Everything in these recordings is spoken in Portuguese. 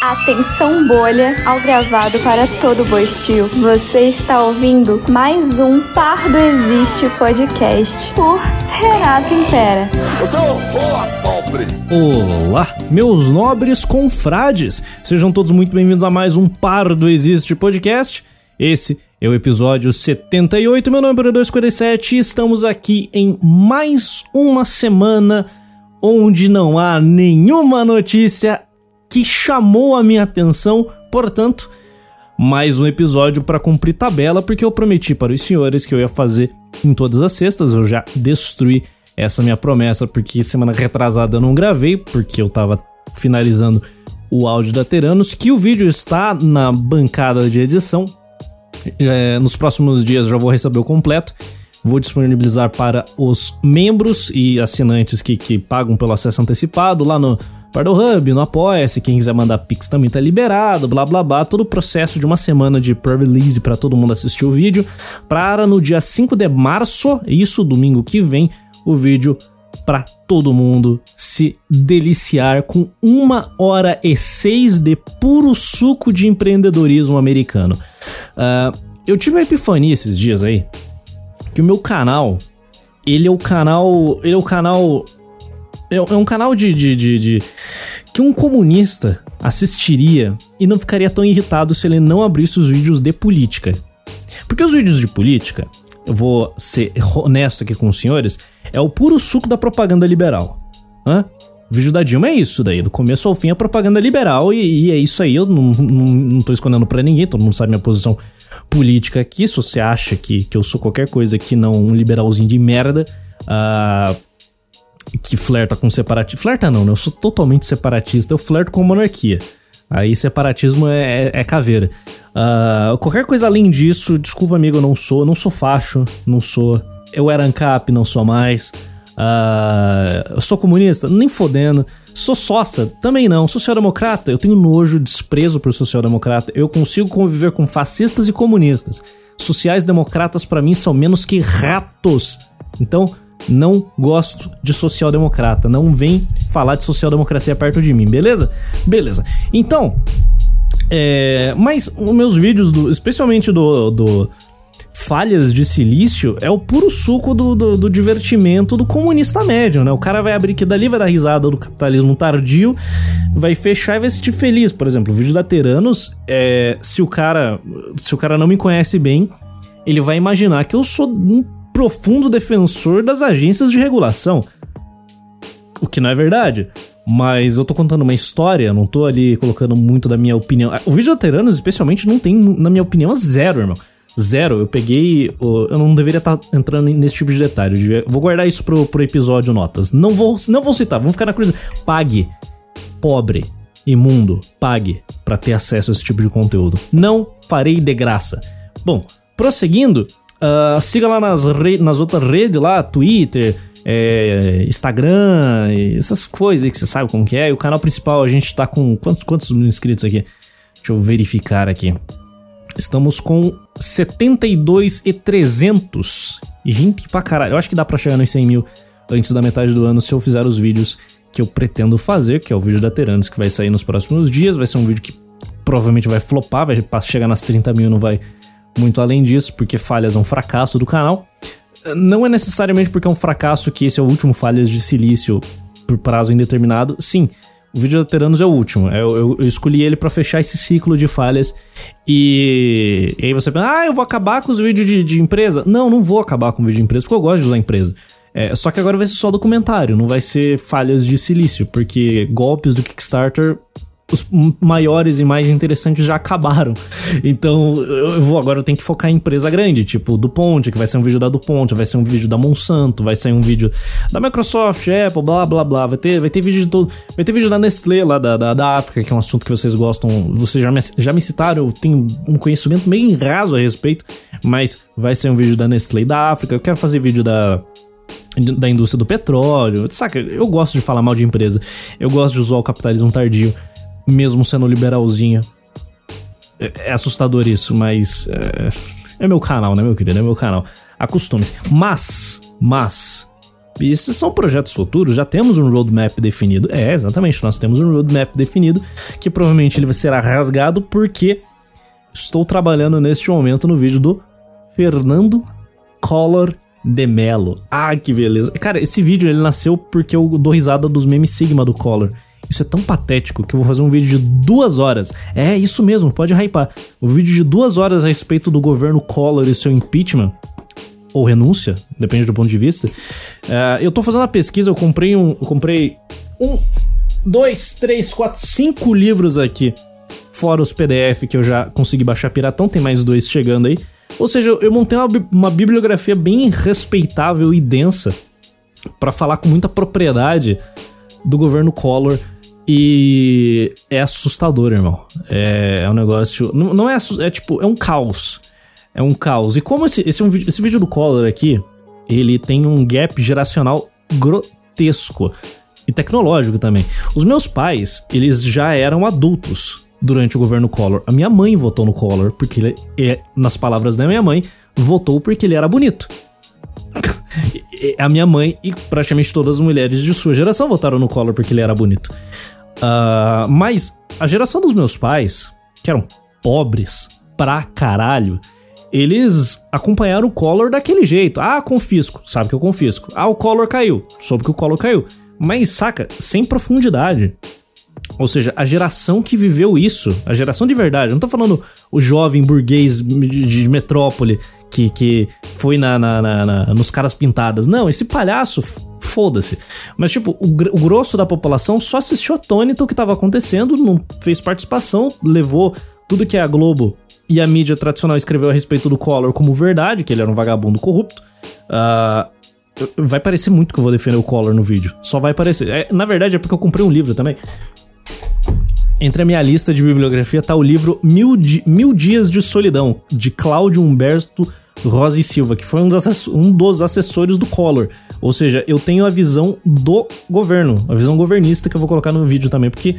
Atenção bolha ao gravado para todo boistio. Você está ouvindo mais um Pardo Existe podcast por Renato Impera. Olá, meus nobres confrades! Sejam todos muito bem-vindos a mais um Pardo Existe podcast. Esse é o episódio 78. Meu nome é 247 e estamos aqui em mais uma semana onde não há nenhuma notícia que chamou a minha atenção, portanto, mais um episódio para cumprir tabela, porque eu prometi para os senhores que eu ia fazer em todas as sextas, eu já destruí essa minha promessa, porque semana retrasada eu não gravei, porque eu tava finalizando o áudio da Teranos, que o vídeo está na bancada de edição. É, nos próximos dias já vou receber o completo. Vou disponibilizar para os membros e assinantes que, que pagam pelo acesso antecipado lá no Pardo Hub, no Apoia-se, quem quiser mandar Pix também tá liberado, blá blá blá, todo o processo de uma semana de pre-release para todo mundo assistir o vídeo, para no dia 5 de março, isso domingo que vem, o vídeo para todo mundo se deliciar com uma hora e seis de puro suco de empreendedorismo americano. Uh, eu tive uma epifania esses dias aí, que o meu canal, ele é o canal, ele é o canal é, é um canal de, de, de, de, que um comunista assistiria e não ficaria tão irritado se ele não abrisse os vídeos de política. Porque os vídeos de política, eu vou ser honesto aqui com os senhores, é o puro suco da propaganda liberal. Hã? O vídeo da Dilma é isso daí, do começo ao fim é propaganda liberal e, e é isso aí, eu não, não, não tô escondendo pra ninguém, todo mundo sabe minha posição política aqui, se você acha que, que eu sou qualquer coisa que não um liberalzinho de merda, uh, que flerta com separatismo. Flerta não, né? Eu sou totalmente separatista, eu flerto com monarquia. Aí separatismo é, é, é caveira. Uh, qualquer coisa além disso, desculpa amigo, eu não sou. Não sou facho, não sou. Eu era ANCAP, não sou mais. Uh, eu sou comunista? Nem fodendo. Sou sócia? Também não. Social-democrata? Eu tenho nojo, desprezo por social-democrata. Eu consigo conviver com fascistas e comunistas. Sociais-democratas para mim são menos que ratos. Então, não gosto de social-democrata. Não vem falar de social-democracia perto de mim, beleza? Beleza. Então, é, mas os meus vídeos, do, especialmente do, do falhas de silício, é o puro suco do, do, do, divertimento do comunista médio, né? O cara vai abrir aqui dali, vai dar risada do capitalismo tardio, vai fechar e vai se sentir feliz. Por exemplo, o vídeo da Teranos, é, se o cara se o cara não me conhece bem, ele vai imaginar que eu sou um profundo defensor das agências de regulação. O que não é verdade. Mas eu tô contando uma história, não tô ali colocando muito da minha opinião. O vídeo Teranos, especialmente, não tem, na minha opinião, zero, irmão. Zero. Eu peguei. Eu não deveria estar tá entrando nesse tipo de detalhe. Vou guardar isso pro, pro episódio notas. Não vou, não vou citar, vamos ficar na cruz. Pague. Pobre. Imundo. Pague para ter acesso a esse tipo de conteúdo. Não farei de graça. Bom, prosseguindo, Uh, siga lá nas, nas outras redes lá, Twitter, é, Instagram, essas coisas aí que você sabe como que é. E o canal principal a gente tá com quantos, quantos inscritos aqui? Deixa eu verificar aqui. Estamos com 72 e 300. E gente pra caralho. Eu acho que dá pra chegar nos 100 mil antes da metade do ano se eu fizer os vídeos que eu pretendo fazer, que é o vídeo da Teranos, que vai sair nos próximos dias. Vai ser um vídeo que provavelmente vai flopar, vai chegar nas 30 mil não vai muito além disso, porque falhas é um fracasso do canal. Não é necessariamente porque é um fracasso que esse é o último falhas de silício por prazo indeterminado. Sim, o vídeo da Teranos é o último. Eu, eu, eu escolhi ele para fechar esse ciclo de falhas. E, e, aí você pensa, ah, eu vou acabar com os vídeos de, de empresa. Não, não vou acabar com o vídeo de empresa, porque eu gosto de usar empresa. É, só que agora vai ser só documentário, não vai ser falhas de silício, porque golpes do Kickstarter os maiores e mais interessantes já acabaram. Então, eu vou agora eu tenho que focar em empresa grande, tipo do Ponte, que vai ser um vídeo da do Ponte, vai ser um vídeo da Monsanto, vai ser um vídeo da Microsoft, Apple, blá blá blá. Vai ter, vai ter vídeo de todo. Vai ter vídeo da Nestlé lá da, da, da África, que é um assunto que vocês gostam. Vocês já me, já me citaram, eu tenho um conhecimento meio raso a respeito, mas vai ser um vídeo da Nestlé da África. Eu quero fazer vídeo da da indústria do petróleo. Saca, eu gosto de falar mal de empresa. Eu gosto de usar o capitalismo tardio mesmo sendo liberalzinho. É, é assustador isso, mas. É, é, meu canal, né, meu querido? É meu canal. Acostume-se. Mas, mas. Esses são projetos futuros, já temos um roadmap definido. É, exatamente, nós temos um roadmap definido que provavelmente ele será rasgado porque estou trabalhando neste momento no vídeo do Fernando Collor de Mello. Ah, que beleza. Cara, esse vídeo ele nasceu porque eu dou risada dos memes Sigma do Collor. Isso é tão patético que eu vou fazer um vídeo de duas horas. É, isso mesmo, pode hypar. Um vídeo de duas horas a respeito do governo Collor e seu impeachment. Ou renúncia, depende do ponto de vista. Uh, eu tô fazendo uma pesquisa, eu comprei um. Eu comprei um, dois, três, quatro, cinco livros aqui. Fora os PDF que eu já consegui baixar piratão, tem mais dois chegando aí. Ou seja, eu montei uma, uma bibliografia bem respeitável e densa para falar com muita propriedade do governo Collor e é assustador, irmão. É, é um negócio. Não, não é, é tipo, é um caos. É um caos. E como esse, esse, esse vídeo do Collor aqui, ele tem um gap geracional grotesco e tecnológico também. Os meus pais, eles já eram adultos durante o governo Collor. A minha mãe votou no Collor porque ele, é, nas palavras da minha mãe, votou porque ele era bonito. a minha mãe e praticamente todas as mulheres de sua geração votaram no Collor porque ele era bonito. Uh, mas a geração dos meus pais, que eram pobres pra caralho, eles acompanharam o Collor daquele jeito. Ah, confisco, sabe que eu confisco. Ah, o Collor caiu, soube que o Collor caiu. Mas saca, sem profundidade. Ou seja, a geração que viveu isso, a geração de verdade, não tô falando o jovem burguês de metrópole que, que foi na, na, na, na nos caras pintadas. Não, esse palhaço, foda-se. Mas, tipo, o, o, grosso da população só assistiu atônito o que tava acontecendo, não fez participação, levou tudo que é a Globo e a mídia tradicional escreveu a respeito do Collor como verdade, que ele era um vagabundo corrupto. Uh, vai parecer muito que eu vou defender o Collor no vídeo. Só vai parecer. É, na verdade, é porque eu comprei um livro também. Entre a minha lista de bibliografia tá o livro Mil, Di Mil Dias de Solidão, de Cláudio Humberto Rosa e Silva, que foi um dos, um dos assessores do Collor. Ou seja, eu tenho a visão do governo, a visão governista que eu vou colocar no vídeo também, porque.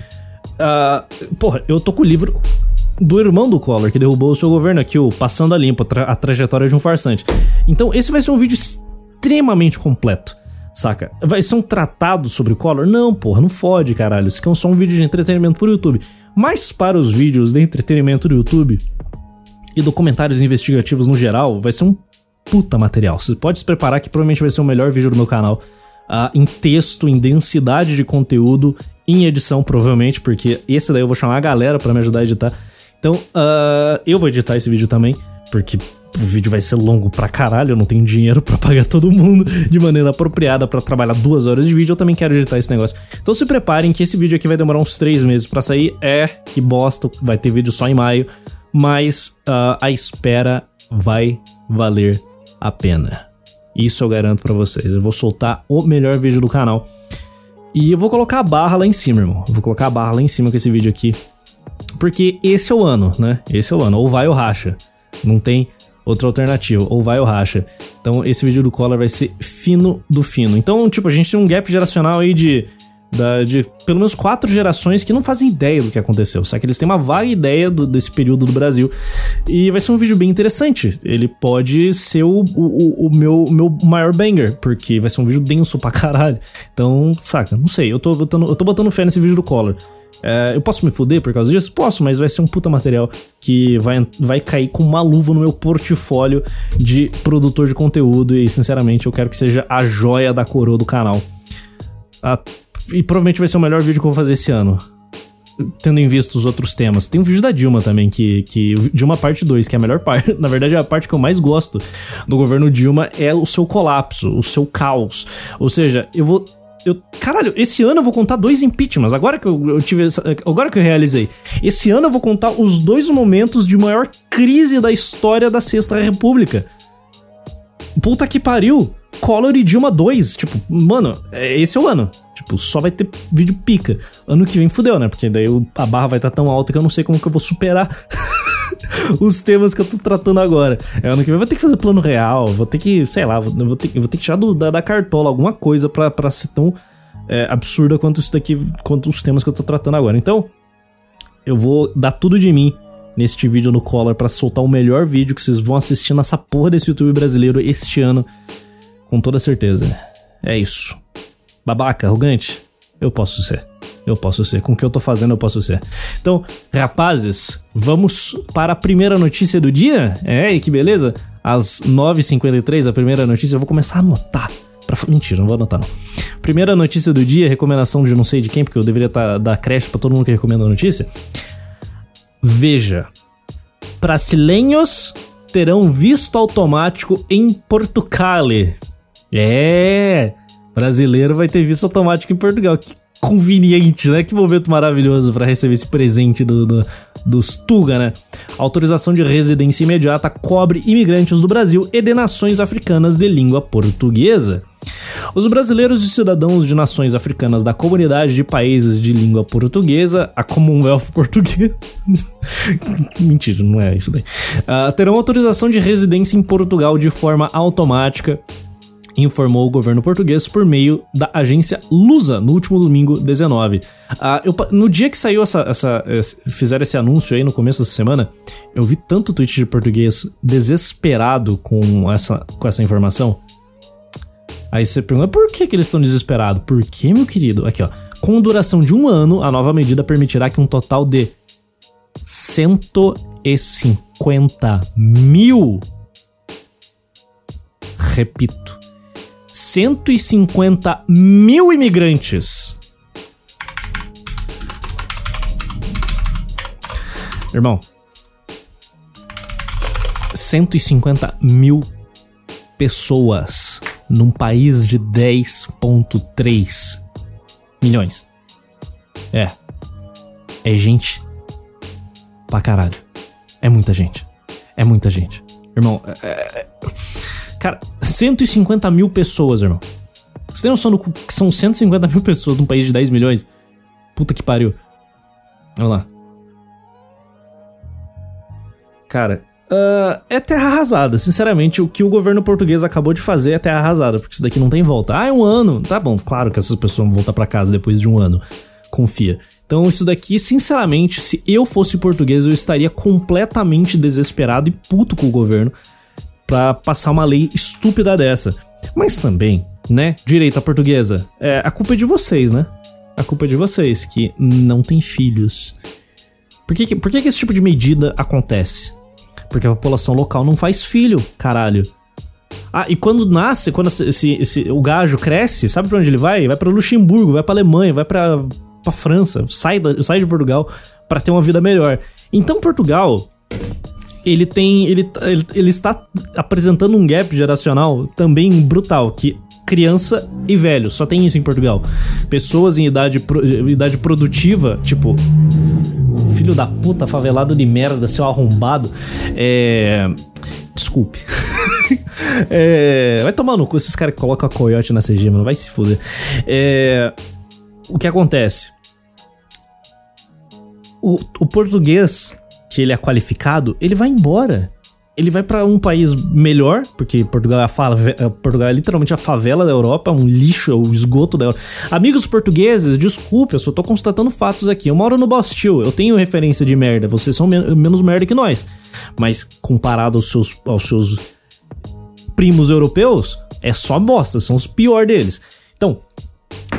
Uh, porra, eu tô com o livro do irmão do Collor, que derrubou o seu governo aqui, o Passando a Limpo, a, tra a trajetória de um farsante. Então, esse vai ser um vídeo extremamente completo. Saca? Vai ser um tratado sobre o Collor? Não, porra, não fode, caralho. Isso aqui é só um vídeo de entretenimento pro YouTube. Mas para os vídeos de entretenimento do YouTube e documentários investigativos no geral, vai ser um puta material. Você pode se preparar que provavelmente vai ser o melhor vídeo do meu canal. Uh, em texto, em densidade de conteúdo, em edição, provavelmente, porque esse daí eu vou chamar a galera para me ajudar a editar. Então, uh, eu vou editar esse vídeo também, porque o vídeo vai ser longo pra caralho, eu não tenho dinheiro para pagar todo mundo de maneira apropriada para trabalhar duas horas de vídeo, eu também quero editar esse negócio. Então se preparem que esse vídeo aqui vai demorar uns três meses para sair. É, que bosta, vai ter vídeo só em maio, mas uh, a espera vai valer a pena. Isso eu garanto para vocês. Eu vou soltar o melhor vídeo do canal. E eu vou colocar a barra lá em cima, irmão. Eu vou colocar a barra lá em cima com esse vídeo aqui. Porque esse é o ano, né? Esse é o ano. Ou vai ou racha. Não tem outra alternativa, ou vai ou racha. Então esse vídeo do Collor vai ser fino do fino. Então, tipo, a gente tem um gap geracional aí de, da, de pelo menos quatro gerações que não fazem ideia do que aconteceu, só que eles têm uma vaga ideia do, desse período do Brasil. E vai ser um vídeo bem interessante. Ele pode ser o, o, o meu, meu maior banger, porque vai ser um vídeo denso pra caralho. Então, saca, não sei, eu tô botando, eu tô botando fé nesse vídeo do Collor. É, eu posso me fuder por causa disso? Posso, mas vai ser um puta material que vai, vai cair com uma luva no meu portfólio de produtor de conteúdo e, sinceramente, eu quero que seja a joia da coroa do canal. A, e provavelmente vai ser o melhor vídeo que eu vou fazer esse ano. Tendo em vista os outros temas. Tem um vídeo da Dilma também, que, que Dilma parte 2, que é a melhor parte. Na verdade, é a parte que eu mais gosto do governo Dilma é o seu colapso, o seu caos. Ou seja, eu vou eu, caralho, esse ano eu vou contar dois impeachments. Agora que eu, eu tive essa, agora que eu realizei. Esse ano eu vou contar os dois momentos de maior crise da história da Sexta República. Puta que pariu. Collor e Dilma 2. Tipo, mano, é, esse é o ano. Tipo, só vai ter vídeo pica. Ano que vem fudeu, né? Porque daí a barra vai estar tá tão alta que eu não sei como que eu vou superar os temas que eu tô tratando agora. É, ano que vem eu vou ter que fazer plano real, vou ter que, sei lá, vou ter, vou ter que tirar do, da, da, cartola alguma coisa pra, pra ser tão é, absurda quanto isso daqui, quanto os temas que eu tô tratando agora. Então, eu vou dar tudo de mim neste vídeo no Collar para soltar o melhor vídeo que vocês vão assistir nessa porra desse YouTube brasileiro este ano, com toda certeza. É isso. Babaca, arrogante? Eu posso ser. Eu posso ser. Com o que eu tô fazendo, eu posso ser. Então, rapazes, vamos para a primeira notícia do dia? É, e que beleza? Às 9h53, a primeira notícia, eu vou começar a anotar. Pra... Mentira, não vou anotar não. Primeira notícia do dia, recomendação de não sei de quem, porque eu deveria tá, dar creche pra todo mundo que recomenda a notícia. Veja. Brasileiros terão visto automático em Portugal. É! Brasileiro vai ter visto automático em Portugal. Que conveniente, né? Que momento maravilhoso para receber esse presente do, do, dos Tuga, né? autorização de residência imediata cobre imigrantes do Brasil e de nações africanas de língua portuguesa. Os brasileiros e cidadãos de nações africanas da comunidade de países de língua portuguesa, a Commonwealth portuguesa. Mentira, não é isso daí. Uh, terão autorização de residência em Portugal de forma automática informou o governo português por meio da agência Lusa no último domingo 19. Ah, eu, no dia que saiu essa, essa, fizeram esse anúncio aí no começo dessa semana, eu vi tanto tweet de português desesperado com essa, com essa informação. Aí você pergunta, por que, que eles estão desesperados? Por que, meu querido? Aqui, ó. Com duração de um ano, a nova medida permitirá que um total de 150 mil repito, 150 mil imigrantes. Irmão, 150 mil pessoas num país de 10,3 milhões. É. É gente pra caralho. É muita gente. É muita gente. Irmão, é, é, Cara, 150 mil pessoas, irmão. Você tem noção do que são 150 mil pessoas num país de 10 milhões? Puta que pariu. Vamos lá. Cara, uh, é terra arrasada. Sinceramente, o que o governo português acabou de fazer é terra arrasada, porque isso daqui não tem volta. Ah, é um ano. Tá bom, claro que essas pessoas vão voltar para casa depois de um ano. Confia. Então, isso daqui, sinceramente, se eu fosse português, eu estaria completamente desesperado e puto com o governo para passar uma lei estúpida dessa. Mas também, né, direita portuguesa, é, a culpa é de vocês, né? A culpa é de vocês que não têm filhos. Por que, por que esse tipo de medida acontece? Porque a população local não faz filho, caralho. Ah, e quando nasce, quando esse, esse, o gajo cresce, sabe pra onde ele vai? Vai para Luxemburgo, vai pra Alemanha, vai pra, pra França, sai, da, sai de Portugal para ter uma vida melhor. Então Portugal ele tem. Ele, ele, ele está apresentando um gap geracional também brutal, que criança e velho, só tem isso em Portugal. Pessoas em idade, idade produtiva, tipo. Filho da puta, favelado de merda, seu arrombado. É. Desculpe. é, vai tomar no cu esses caras que colocam a coiote na CG, mano. Vai se fuder. É, o que acontece? O, o português que ele é qualificado, ele vai embora. Ele vai para um país melhor, porque Portugal é, a Portugal é literalmente a favela da Europa, um lixo, é o esgoto da Europa. Amigos portugueses, desculpe, eu só tô constatando fatos aqui. Eu moro no Bostil, eu tenho referência de merda, vocês são men menos merda que nós. Mas comparado aos seus, aos seus primos europeus, é só bosta, são os pior deles. Então,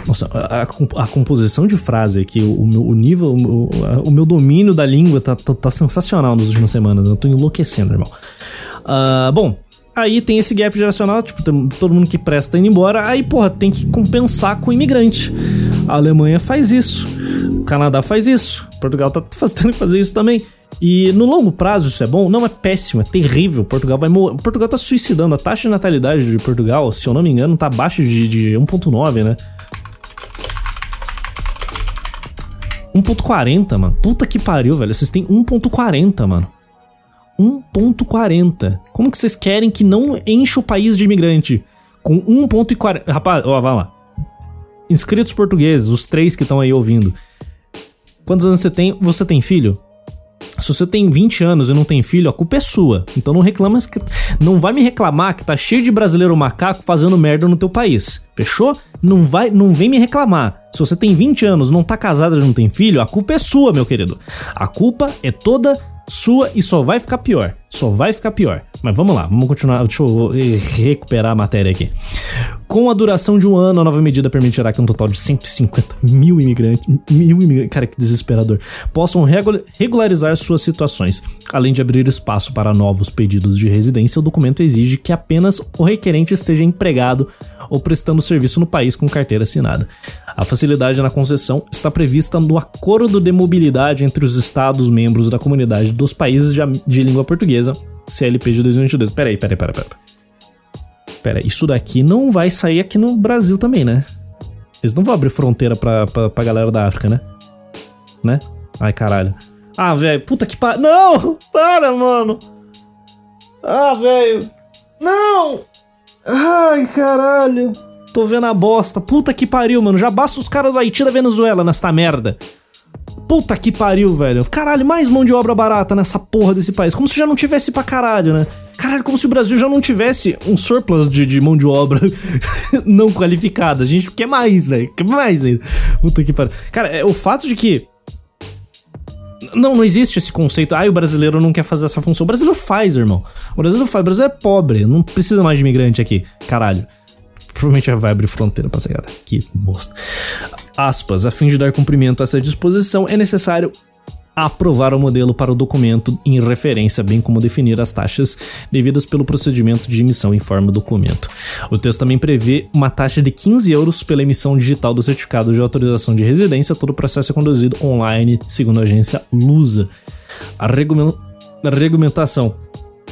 nossa, a, a, composição de frase aqui, o, meu, o nível, o, o, meu domínio da língua tá, tá, tá, sensacional nas últimas semanas. Eu tô enlouquecendo, irmão. Uh, bom, aí tem esse gap geracional, tipo, todo mundo que presta indo embora, aí, porra, tem que compensar com imigrante. A Alemanha faz isso, o Canadá faz isso, Portugal tá fazendo fazer isso também. E no longo prazo isso é bom? Não, é péssimo, é terrível. Portugal vai morrer. Portugal tá suicidando. A taxa de natalidade de Portugal, se eu não me engano, tá abaixo de, de 1,9, né? 1.40, mano. Puta que pariu, velho. Vocês têm 1.40, mano. 1.40. Como que vocês querem que não enche o país de imigrante? Com 1.40. Rapaz, ó, vai lá. Inscritos portugueses, os três que estão aí ouvindo. Quantos anos você tem? Você tem filho? Se você tem 20 anos e não tem filho, a culpa é sua. Então não reclama, não vai me reclamar que tá cheio de brasileiro macaco fazendo merda no teu país. Fechou? Não vai, não vem me reclamar. Se você tem 20 anos, não tá casado e não tem filho, a culpa é sua, meu querido. A culpa é toda sua e só vai ficar pior. Só vai ficar pior. Mas vamos lá, vamos continuar. Deixa eu recuperar a matéria aqui. Com a duração de um ano, a nova medida permitirá que um total de 150 mil imigrantes, mil imigrantes, cara, que desesperador, possam regularizar suas situações. Além de abrir espaço para novos pedidos de residência, o documento exige que apenas o requerente esteja empregado ou prestando serviço no país com carteira assinada. A facilidade na concessão está prevista no Acordo de Mobilidade entre os Estados-membros da Comunidade dos Países de, de Língua Portuguesa, CLP de 2022. Peraí, peraí, peraí, peraí. Pera, isso daqui não vai sair aqui no Brasil também, né? Eles não vão abrir fronteira pra, pra, pra galera da África, né? Né? Ai, caralho. Ah, velho, puta que pariu. Não! Para, mano! Ah, velho! Não! Ai, caralho! Tô vendo a bosta. Puta que pariu, mano. Já basta os caras do Haiti da Venezuela nesta merda. Puta que pariu, velho. Caralho, mais mão de obra barata nessa porra desse país. Como se já não tivesse pra caralho, né? Caralho, como se o Brasil já não tivesse um surplus de, de mão de obra não qualificada. A gente quer mais, né? Quer mais ainda. Puta que pariu. Cara, é o fato de que. Não, não existe esse conceito. Ah, o brasileiro não quer fazer essa função. O brasileiro faz, irmão. O brasileiro faz. O Brasil é pobre. Não precisa mais de imigrante aqui. Caralho. Provavelmente vai abrir fronteira pra essa galera. Que bosta. Aspas. A fim de dar cumprimento a essa disposição, é necessário aprovar o modelo para o documento em referência, bem como definir as taxas devidas pelo procedimento de emissão em forma do documento. O texto também prevê uma taxa de 15 euros pela emissão digital do certificado de autorização de residência. Todo o processo é conduzido online, segundo a agência Lusa. A regulamentação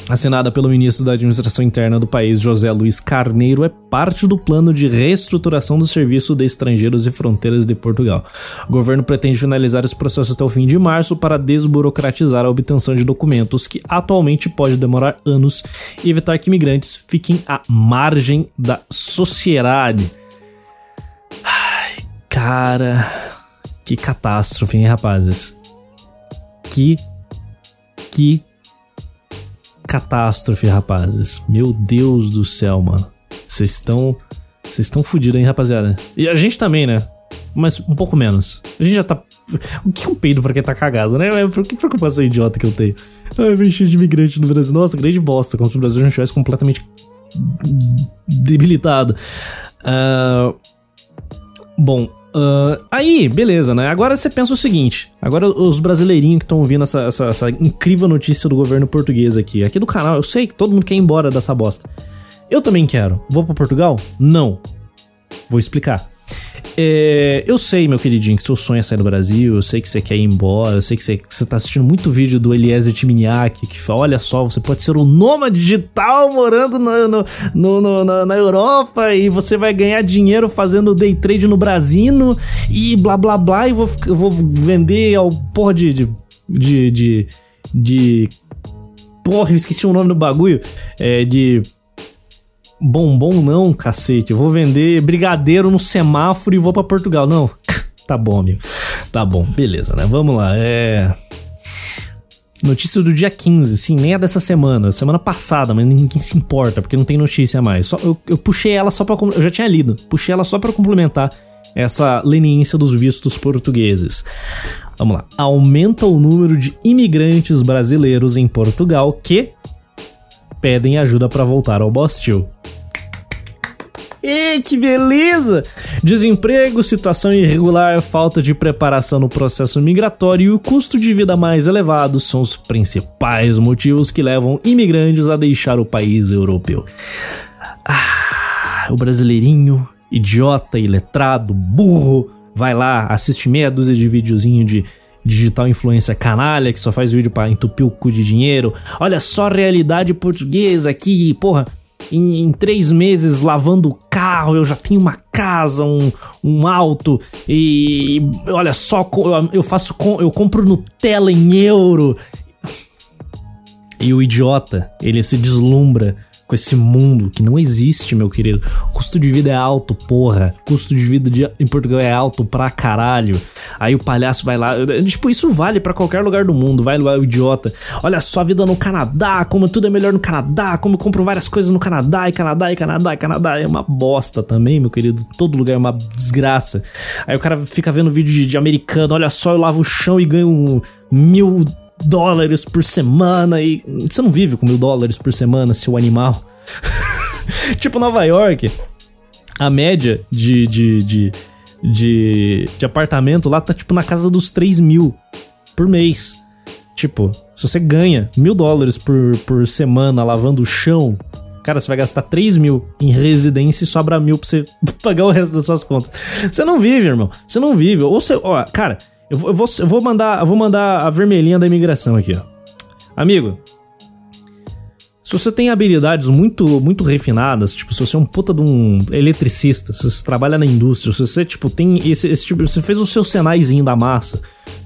assinada pelo ministro da Administração Interna do país, José Luiz Carneiro, é parte do plano de reestruturação do Serviço de Estrangeiros e Fronteiras de Portugal. O governo pretende finalizar esse processo até o fim de março para desburocratizar a obtenção de documentos, que atualmente pode demorar anos, e evitar que imigrantes fiquem à margem da sociedade. Ai, cara, que catástrofe, hein, rapazes? Que que catástrofe, rapazes. Meu Deus do céu, mano. Vocês estão. Vocês estão fodidos, hein, rapaziada? E a gente também, né? Mas um pouco menos. A gente já tá. O que é um peido pra quem tá cagado, né? Que preocupação idiota que eu tenho? Ai, cheio de imigrante no Brasil. Nossa, grande bosta. Como se o Brasil não estivesse completamente debilitado. Uh... Bom, Uh, aí, beleza, né? Agora você pensa o seguinte: agora os brasileirinhos que estão ouvindo essa, essa, essa, incrível notícia do governo português aqui, aqui do canal, eu sei que todo mundo quer ir embora dessa bosta. Eu também quero. Vou para Portugal? Não. Vou explicar. É, eu sei, meu queridinho, que seu sonho é sair do Brasil, eu sei que você quer ir embora, eu sei que você, que você tá assistindo muito vídeo do Eliezer Timiniak, que fala, olha só, você pode ser um nômade digital morando no, no, no, no na, na, Europa e você vai ganhar dinheiro fazendo day trade no Brasino e blá blá blá, e vou, eu vou vender ao porra de, de, de, de, de Porra, eu esqueci o nome do bagulho. É de bombom não, cacete. Eu vou vender brigadeiro no semáforo e vou para Portugal. Não, tá bom, amigo. Tá bom, beleza, né? Vamos lá. É. Notícia do dia 15, sim, nem é dessa semana, semana passada, mas ninguém se importa, porque não tem notícia mais. Só, eu, eu puxei ela só pra. Eu já tinha lido, puxei ela só para complementar essa leniência dos vistos portugueses. Vamos lá. Aumenta o número de imigrantes brasileiros em Portugal que pedem ajuda para voltar ao Bostil. E que beleza! Desemprego, situação irregular, falta de preparação no processo migratório e o custo de vida mais elevado são os principais motivos que levam imigrantes a deixar o país europeu. Ah, o brasileirinho, idiota, iletrado, burro, vai lá, assiste meia dúzia de videozinho de digital influência canalha que só faz vídeo para entupir o cu de dinheiro. Olha só a realidade portuguesa aqui, porra. Em, em, três meses lavando o carro, eu já tenho uma casa, um, um auto e olha só, eu, faço eu compro Nutella em euro. E o idiota, ele se deslumbra com esse mundo que não existe, meu querido. O custo de vida é alto, porra. O custo de vida de, em Portugal é alto pra caralho. Aí o palhaço vai lá. Tipo, isso vale para qualquer lugar do mundo. Vai lá o idiota. Olha só a vida no Canadá, como tudo é melhor no Canadá, como eu compro várias coisas no Canadá, e Canadá, e Canadá, e Canadá. É uma bosta também, meu querido. Todo lugar é uma desgraça. Aí o cara fica vendo vídeo de, de americano. Olha só, eu lavo o chão e ganho um mil dólares por semana e você não vive com mil dólares por semana, seu animal. tipo Nova York. A média de, de, de, de, de apartamento lá tá tipo na casa dos 3 mil por mês. Tipo, se você ganha mil dólares por, por semana lavando o chão, cara, você vai gastar 3 mil em residência e sobra mil pra você pagar o resto das suas contas. Você não vive, irmão. Você não vive. Ou você. Ó, cara, eu vou, eu vou, eu vou mandar, eu vou mandar a vermelhinha da imigração aqui, ó. Amigo, se você tem habilidades muito, muito refinadas, tipo, se você é um puta de um eletricista, se você trabalha na indústria, se você, tipo, tem esse, esse tipo, você fez o seu senaizinho da massa,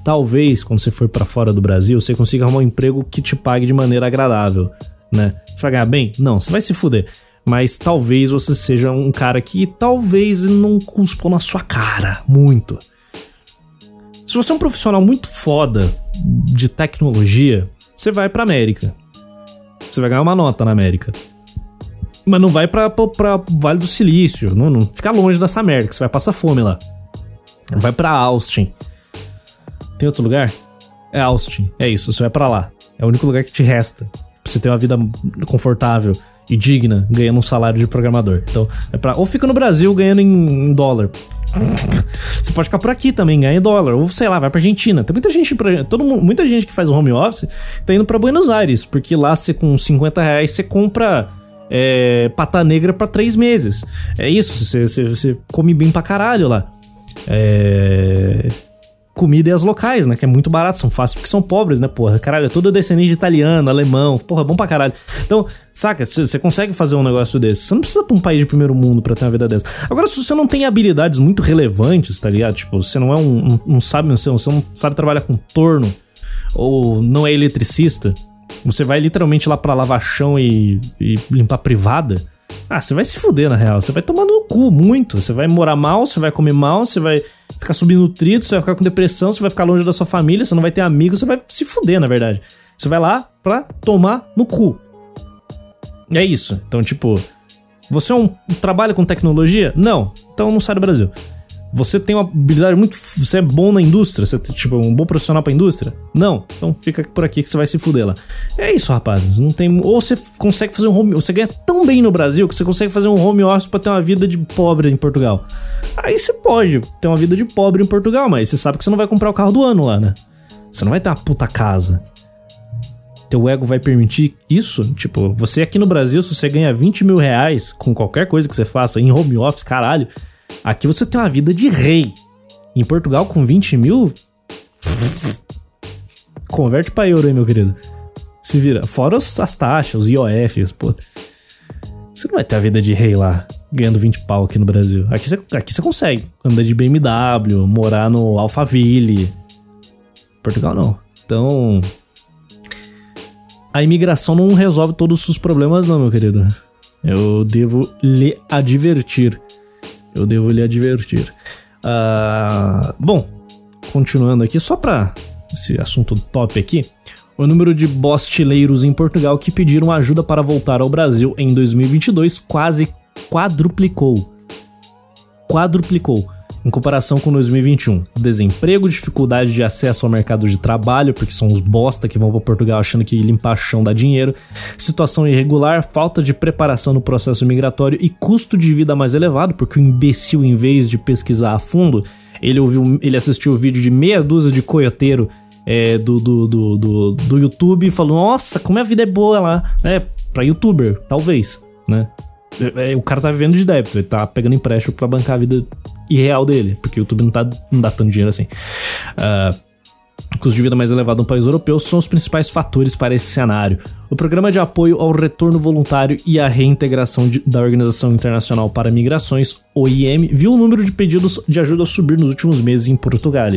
talvez, quando você for para fora do Brasil, você consiga arrumar um emprego que te pague de maneira agradável, né? Você vai ganhar bem? Não, você vai se fuder. Mas talvez você seja um cara que talvez não cuspa na sua cara, muito. Se você é um profissional muito foda de tecnologia, você vai pra América você vai ganhar uma nota na América. Mas não vai pra, pra, pra Vale do Silício. Não, não fica longe dessa que você vai passar fome lá. Vai pra Austin. Tem outro lugar? É Austin. É isso, você vai para lá. É o único lugar que te resta. Pra você ter uma vida confortável e digna, ganhando um salário de programador. Então, é pra, ou fica no Brasil ganhando em dólar. Você pode ficar por aqui também, ganhar em dólar. Ou sei lá, vai pra Argentina. Tem muita gente, pra, todo mundo, muita gente que faz home office tá indo pra Buenos Aires, porque lá você com 50 reais você compra é, pata negra para três meses. É isso, você, você come bem pra caralho lá. É comida e as locais, né? Que é muito barato, são fáceis porque são pobres, né? Porra, caralho, é tudo descendente de italiano, alemão, porra, é bom pra caralho. Então, saca, você consegue fazer um negócio desse. Você não precisa pra um país de primeiro mundo pra ter uma vida dessa. Agora, se você não tem habilidades muito relevantes, tá ligado? Tipo, você não é um. um não sabe, você não sabe trabalhar com torno, ou não é eletricista, você vai literalmente lá pra lavar chão e, e limpar privada ah, você vai se fuder, na real. Você vai tomar no cu muito. Você vai morar mal, você vai comer mal, você vai ficar subnutrido, você vai ficar com depressão, você vai ficar longe da sua família, você não vai ter amigos, você vai se fuder, na verdade. Você vai lá pra tomar no cu. É isso. Então, tipo, você é um, trabalha com tecnologia? Não. Então não sai do Brasil. Você tem uma habilidade muito. Você é bom na indústria? Você é tipo um bom profissional pra indústria? Não. Então fica por aqui que você vai se fuder lá. É isso, rapazes. Não tem. Ou você consegue fazer um home. Você ganha tão bem no Brasil que você consegue fazer um home office pra ter uma vida de pobre em Portugal. Aí você pode ter uma vida de pobre em Portugal, mas você sabe que você não vai comprar o carro do ano lá, né? Você não vai ter uma puta casa. Teu ego vai permitir isso? Tipo, você aqui no Brasil, se você ganha 20 mil reais com qualquer coisa que você faça em home office, caralho Aqui você tem uma vida de rei. Em Portugal, com 20 mil. Converte pra euro aí, meu querido. Se vira. Fora as taxas, os IOFs, pô. Você não vai ter a vida de rei lá, ganhando 20 pau aqui no Brasil. Aqui você, aqui você consegue. Andar de BMW, morar no Alphaville. Portugal não. Então. A imigração não resolve todos os problemas, não, meu querido. Eu devo lhe advertir eu devo lhe advertir. Uh, bom, continuando aqui, só para esse assunto top aqui, o número de bostileiros em Portugal que pediram ajuda para voltar ao Brasil em 2022 quase quadruplicou. Quadruplicou em comparação com 2021. Desemprego, dificuldade de acesso ao mercado de trabalho, porque são os bosta que vão para Portugal achando que limpar chão dá dinheiro, situação irregular, falta de preparação no processo migratório e custo de vida mais elevado, porque o imbecil, em vez de pesquisar a fundo, ele ouviu, ele assistiu o vídeo de meia dúzia de coioteiro é, do, do, do, do, do YouTube e falou: Nossa, como a vida é boa lá. É, pra youtuber, talvez, né? É, é, o cara tá vivendo de débito, ele tá pegando empréstimo para bancar a vida irreal dele, porque o YouTube não, tá, não dá tanto dinheiro assim. Uh, custo de vida mais elevado no país europeu são os principais fatores para esse cenário. O Programa de Apoio ao Retorno Voluntário e à Reintegração de, da Organização Internacional para Migrações, OIM, viu o número de pedidos de ajuda subir nos últimos meses em Portugal.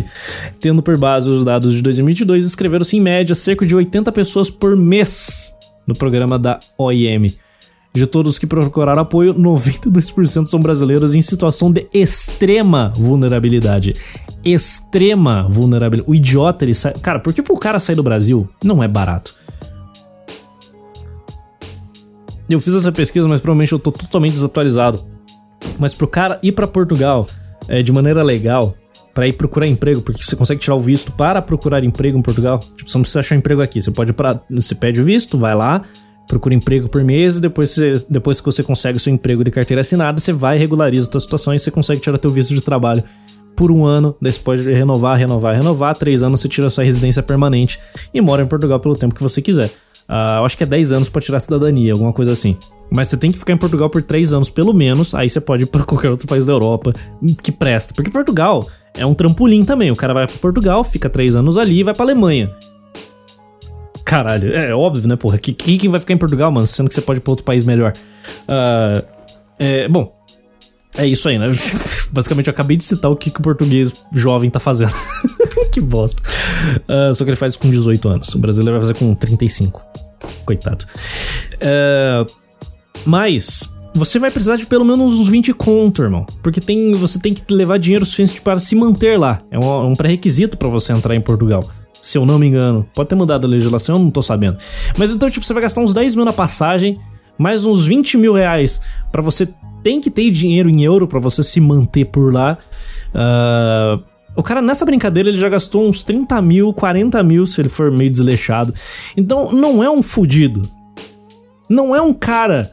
Tendo por base os dados de 2022, escreveram-se em média cerca de 80 pessoas por mês no programa da OIM. De todos que procuraram apoio, 92% são brasileiros em situação de extrema vulnerabilidade. Extrema vulnerabilidade. O idiota, ele sai. Cara, porque pro cara sair do Brasil não é barato. Eu fiz essa pesquisa, mas provavelmente eu tô totalmente desatualizado. Mas pro cara ir para Portugal é, de maneira legal, para ir procurar emprego, porque você consegue tirar o visto para procurar emprego em Portugal. Tipo, você não precisa achar emprego aqui. Você pode para, você pede o visto, vai lá, procura emprego por mês e depois, você, depois que você consegue seu emprego de carteira assinada, você vai, regulariza a sua situação e você consegue tirar teu visto de trabalho por um ano, daí você pode renovar, renovar, renovar, três anos você tira sua residência permanente e mora em Portugal pelo tempo que você quiser. Uh, eu acho que é 10 anos para tirar a cidadania, alguma coisa assim. Mas você tem que ficar em Portugal por 3 anos pelo menos, aí você pode ir pra qualquer outro país da Europa que presta. Porque Portugal é um trampolim também. O cara vai para Portugal, fica 3 anos ali e vai pra Alemanha. Caralho, é, óbvio, né, porra? Quem que vai ficar em Portugal, mano? Sendo que você pode ir pra outro país melhor. Uh, é, bom, é isso aí, né? Basicamente, eu acabei de citar o que, que o português jovem tá fazendo. que bosta. Uh, só que ele faz com 18 anos. O brasileiro vai fazer com 35. Coitado. Uh, mas você vai precisar de pelo menos uns 20 conto, irmão. Porque tem, você tem que levar dinheiro suficiente para se manter lá. É um, um pré-requisito para você entrar em Portugal. Se eu não me engano. Pode ter mudado a legislação, eu não tô sabendo. Mas então, tipo, você vai gastar uns 10 mil na passagem, mais uns 20 mil reais para você. Tem que ter dinheiro em euro para você se manter por lá. Uh, o cara, nessa brincadeira, ele já gastou uns 30 mil, 40 mil se ele for meio desleixado. Então, não é um fudido. Não é um cara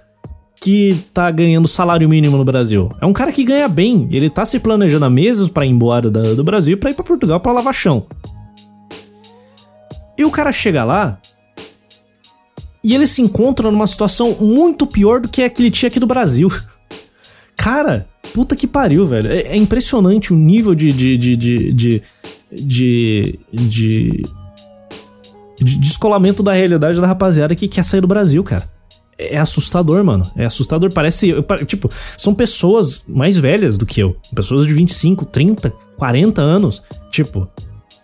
que tá ganhando salário mínimo no Brasil. É um cara que ganha bem. Ele tá se planejando há meses para ir embora do, do Brasil para ir para Portugal para lavar chão. E o cara chega lá e ele se encontra numa situação muito pior do que a que ele tinha aqui do Brasil. Cara, puta que pariu, velho. É, é impressionante o nível de de, de, de, de, de, de, de descolamento da realidade da rapaziada que quer sair do Brasil, cara é assustador, mano. É assustador. Parece. Tipo, são pessoas mais velhas do que eu. Pessoas de 25, 30, 40 anos. Tipo,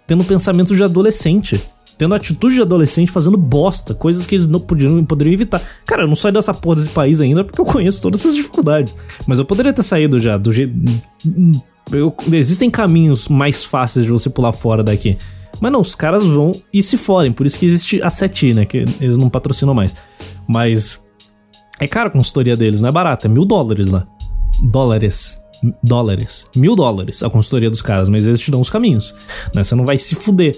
tendo pensamentos de adolescente. Tendo atitude de adolescente fazendo bosta. Coisas que eles não poderiam, poderiam evitar. Cara, eu não saio dessa porra desse país ainda porque eu conheço todas essas dificuldades. Mas eu poderia ter saído já do jeito. Existem caminhos mais fáceis de você pular fora daqui. Mas não, os caras vão e se forem. Por isso que existe a SETI, né? Que eles não patrocinam mais. Mas é caro a consultoria deles, não é barato, é mil dólares lá. Dólares. Dólares. Mil dólares a consultoria dos caras, mas eles te dão os caminhos. Né? Você não vai se fuder.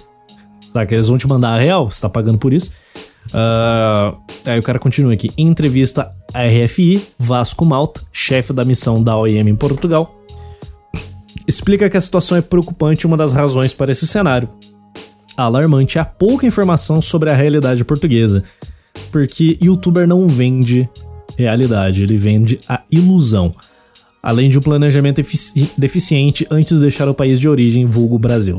Saca? Eles vão te mandar a real, você tá pagando por isso. Uh, aí o cara continua aqui. Entrevista à RFI, Vasco Malta, chefe da missão da OIM em Portugal, explica que a situação é preocupante e uma das razões para esse cenário alarmante é a pouca informação sobre a realidade portuguesa porque youtuber não vende realidade, ele vende a ilusão. Além de um planejamento deficiente antes de deixar o país de origem, vulgo Brasil.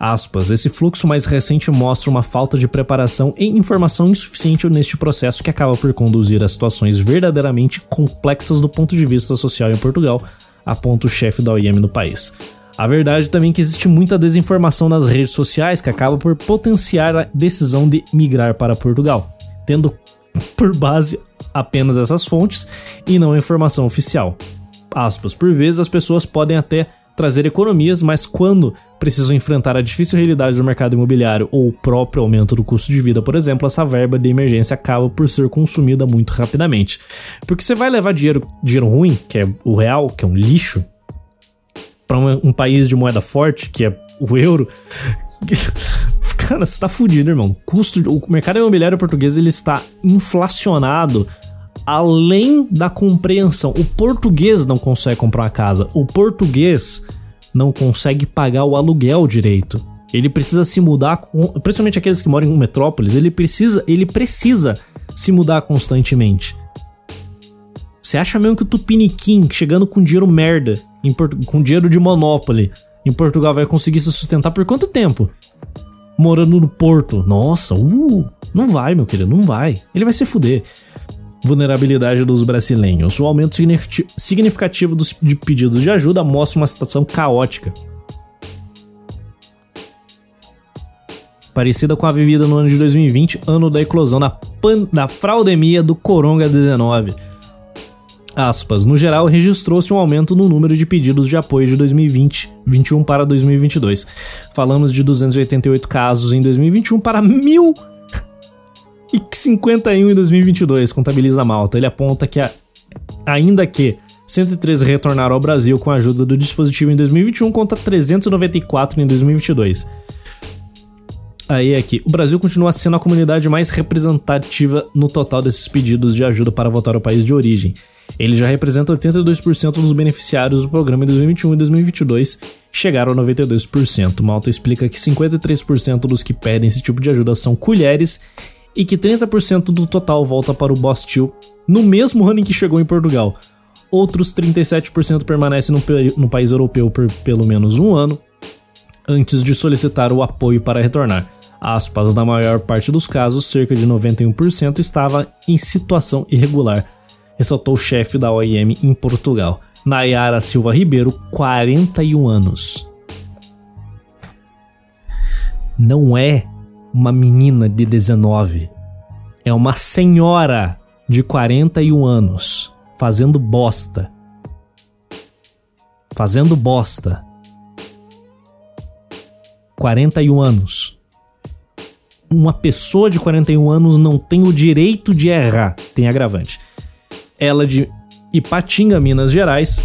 Aspas, esse fluxo mais recente mostra uma falta de preparação e informação insuficiente neste processo que acaba por conduzir a situações verdadeiramente complexas do ponto de vista social em Portugal, aponta o chefe da OIM no país. A verdade também é que existe muita desinformação nas redes sociais que acaba por potenciar a decisão de migrar para Portugal tendo por base apenas essas fontes e não a informação oficial. Aspas, por vezes as pessoas podem até trazer economias, mas quando precisam enfrentar a difícil realidade do mercado imobiliário ou o próprio aumento do custo de vida, por exemplo, essa verba de emergência acaba por ser consumida muito rapidamente. Porque você vai levar dinheiro, dinheiro ruim, que é o real, que é um lixo, para um, um país de moeda forte, que é o euro, Cara, você tá fudido, irmão. Custo, o mercado imobiliário português ele está inflacionado além da compreensão. O português não consegue comprar uma casa. O português não consegue pagar o aluguel direito. Ele precisa se mudar, principalmente aqueles que moram em metrópoles, ele precisa, ele precisa se mudar constantemente. Você acha mesmo que o Tupiniquim, chegando com dinheiro merda, com dinheiro de Monopoly, em Portugal vai conseguir se sustentar por quanto tempo? morando no Porto. Nossa, uh, não vai, meu querido, não vai. Ele vai se fuder. Vulnerabilidade dos brasileiros. O aumento significativo dos, de pedidos de ajuda mostra uma situação caótica. Parecida com a vivida no ano de 2020, ano da eclosão da, pan, da fraudemia do Coronga-19 aspas, no geral registrou-se um aumento no número de pedidos de apoio de 2020, 21 para 2022. Falamos de 288 casos em 2021 para 1051 em 2022, contabiliza Malta. Ele aponta que a, ainda que 103 retornaram ao Brasil com a ajuda do dispositivo em 2021 contra 394 em 2022. Aí aqui, o Brasil continua sendo a comunidade mais representativa no total desses pedidos de ajuda para voltar ao país de origem. Ele já representa 82% dos beneficiários do programa em 2021 e 2022, chegaram a 92%. Malta explica que 53% dos que pedem esse tipo de ajuda são colheres e que 30% do total volta para o Bostil no mesmo ano em que chegou em Portugal. Outros 37% permanecem no, no país europeu por pelo menos um ano antes de solicitar o apoio para retornar aspas, na maior parte dos casos, cerca de 91% estava em situação irregular, ressaltou o chefe da OIM em Portugal, Nayara Silva Ribeiro, 41 anos. Não é uma menina de 19, é uma senhora de 41 anos fazendo bosta. Fazendo bosta. 41 anos uma pessoa de 41 anos não tem o direito de errar. Tem agravante. Ela de Ipatinga, Minas Gerais.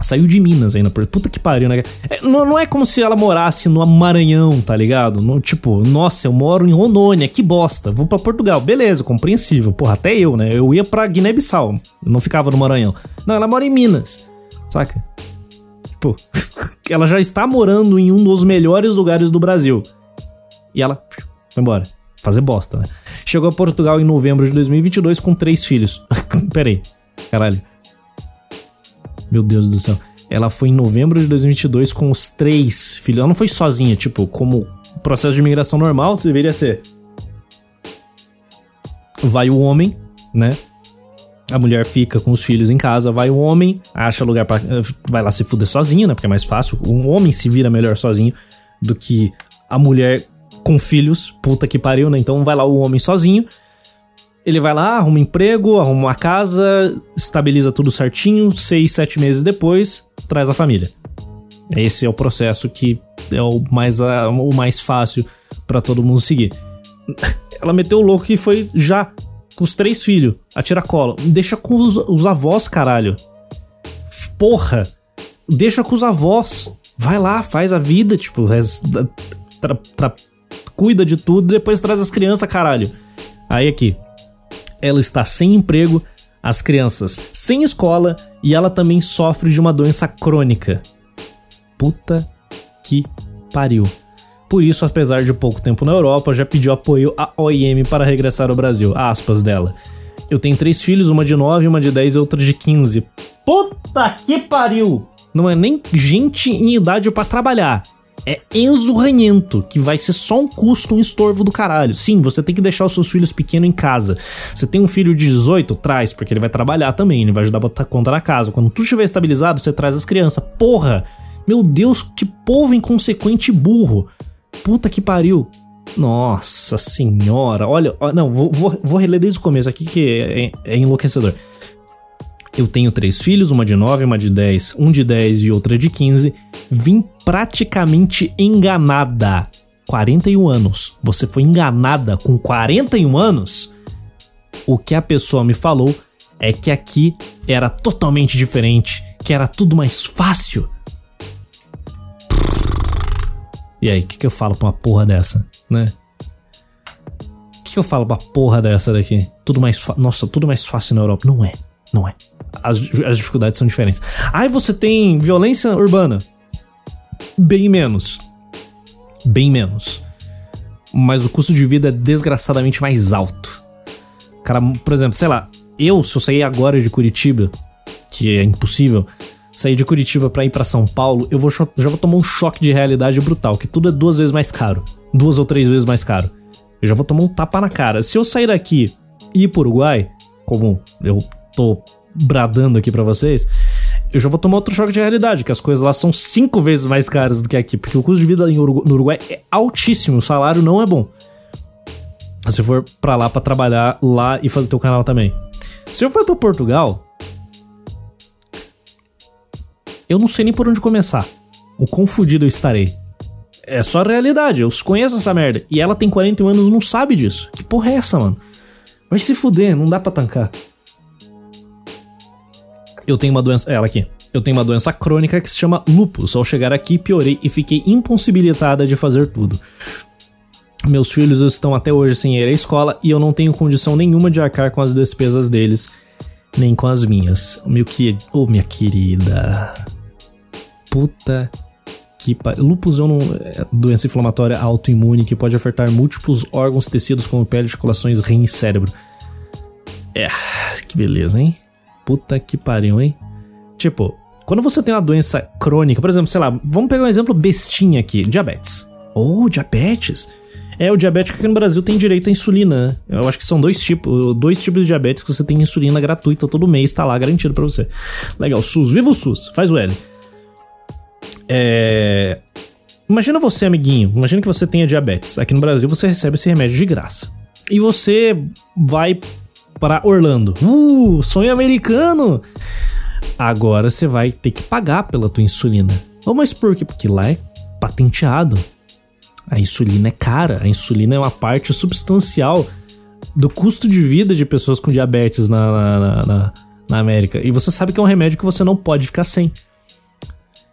Saiu de Minas ainda. Puta que pariu, né? É, não, não, é como se ela morasse no Maranhão, tá ligado? No, tipo, nossa, eu moro em Rondônia, que bosta. Vou para Portugal. Beleza, compreensível. Porra, até eu, né? Eu ia pra Guiné-Bissau. Não ficava no Maranhão. Não, ela mora em Minas. Saca? Tipo, ela já está morando em um dos melhores lugares do Brasil. E ela foi embora. Fazer bosta, né? Chegou a Portugal em novembro de 2022 com três filhos. Peraí. Caralho. Meu Deus do céu. Ela foi em novembro de 2022 com os três filhos. Ela não foi sozinha, tipo, como processo de imigração normal, deveria ser. Vai o homem, né? A mulher fica com os filhos em casa, vai o homem, acha lugar para vai lá se fuder sozinho, né? Porque é mais fácil. Um homem se vira melhor sozinho do que a mulher com filhos, puta que pariu, né? Então vai lá o homem sozinho. Ele vai lá, arruma emprego, arruma uma casa, estabiliza tudo certinho. Seis, sete meses depois, traz a família. Esse é o processo que é o mais, o mais fácil para todo mundo seguir. Ela meteu o louco que foi já com os três filhos, a tiracolo. Deixa com os, os avós, caralho. Porra! Deixa com os avós. Vai lá, faz a vida, tipo, tra, tra, cuida de tudo, depois traz as crianças, caralho. Aí aqui, ela está sem emprego, as crianças sem escola e ela também sofre de uma doença crônica. Puta que pariu. Por isso, apesar de pouco tempo na Europa, já pediu apoio à OIM para regressar ao Brasil. Aspas dela. Eu tenho três filhos, uma de 9, uma de 10 e outra de 15. Puta que pariu! Não é nem gente em idade para trabalhar é enzurranhento, que vai ser só um custo, um estorvo do caralho. Sim, você tem que deixar os seus filhos pequenos em casa. Você tem um filho de 18, traz, porque ele vai trabalhar também, ele vai ajudar a botar conta na casa. Quando tu estiver estabilizado, você traz as crianças. Porra! Meu Deus, que povo inconsequente burro. Puta que pariu. Nossa senhora, olha, não, vou, vou, vou reler desde o começo aqui que é, é enlouquecedor. Eu tenho três filhos, uma de 9, uma de 10, um de 10 e outra de 15. Vim praticamente enganada. 41 anos. Você foi enganada com 41 anos? O que a pessoa me falou é que aqui era totalmente diferente, que era tudo mais fácil. E aí, o que, que eu falo pra uma porra dessa, né? O que, que eu falo pra porra dessa daqui? Tudo mais Nossa, tudo mais fácil na Europa. Não é, não é as, as dificuldades são diferentes. Aí você tem violência urbana. Bem menos. Bem menos. Mas o custo de vida é desgraçadamente mais alto. Cara, por exemplo, sei lá, eu, se eu sair agora de Curitiba, que é impossível, sair de Curitiba para ir para São Paulo, eu vou, já vou tomar um choque de realidade brutal, que tudo é duas vezes mais caro. Duas ou três vezes mais caro. Eu já vou tomar um tapa na cara. Se eu sair daqui e ir pro Uruguai, como eu tô bradando aqui para vocês, eu já vou tomar outro choque de realidade, que as coisas lá são cinco vezes mais caras do que aqui, porque o custo de vida no Uruguai é altíssimo, o salário não é bom. Se for para lá para trabalhar lá e fazer teu canal também. Se eu for para Portugal, eu não sei nem por onde começar. O quão fudido eu estarei. É só a realidade, eu conheço essa merda. E ela tem 41 anos não sabe disso. Que porra é essa, mano? Vai se fuder, não dá pra tancar eu tenho uma doença. Ela aqui. Eu tenho uma doença crônica que se chama lupus. Ao chegar aqui, piorei e fiquei impossibilitada de fazer tudo. Meus filhos estão até hoje sem ir à escola e eu não tenho condição nenhuma de arcar com as despesas deles, nem com as minhas. Meu que, oh, minha querida. Puta que lupus é uma doença inflamatória autoimune que pode afetar múltiplos órgãos e tecidos como pele, articulações, rim e cérebro. É, que beleza, hein? Puta que pariu, hein? Tipo, quando você tem uma doença crônica, por exemplo, sei lá, vamos pegar um exemplo bestinha aqui, diabetes. Ou oh, diabetes. É, o diabético aqui no Brasil tem direito à insulina, né? Eu acho que são dois tipos, dois tipos de diabetes que você tem insulina gratuita todo mês, tá lá garantido para você. Legal, SUS, viva o SUS, faz o L. É... Imagina você, amiguinho, imagina que você tenha diabetes. Aqui no Brasil você recebe esse remédio de graça. E você vai para Orlando. Uh, sonho americano! Agora você vai ter que pagar pela tua insulina. Oh, mas por quê? Porque lá é patenteado. A insulina é cara. A insulina é uma parte substancial do custo de vida de pessoas com diabetes na, na, na, na América. E você sabe que é um remédio que você não pode ficar sem.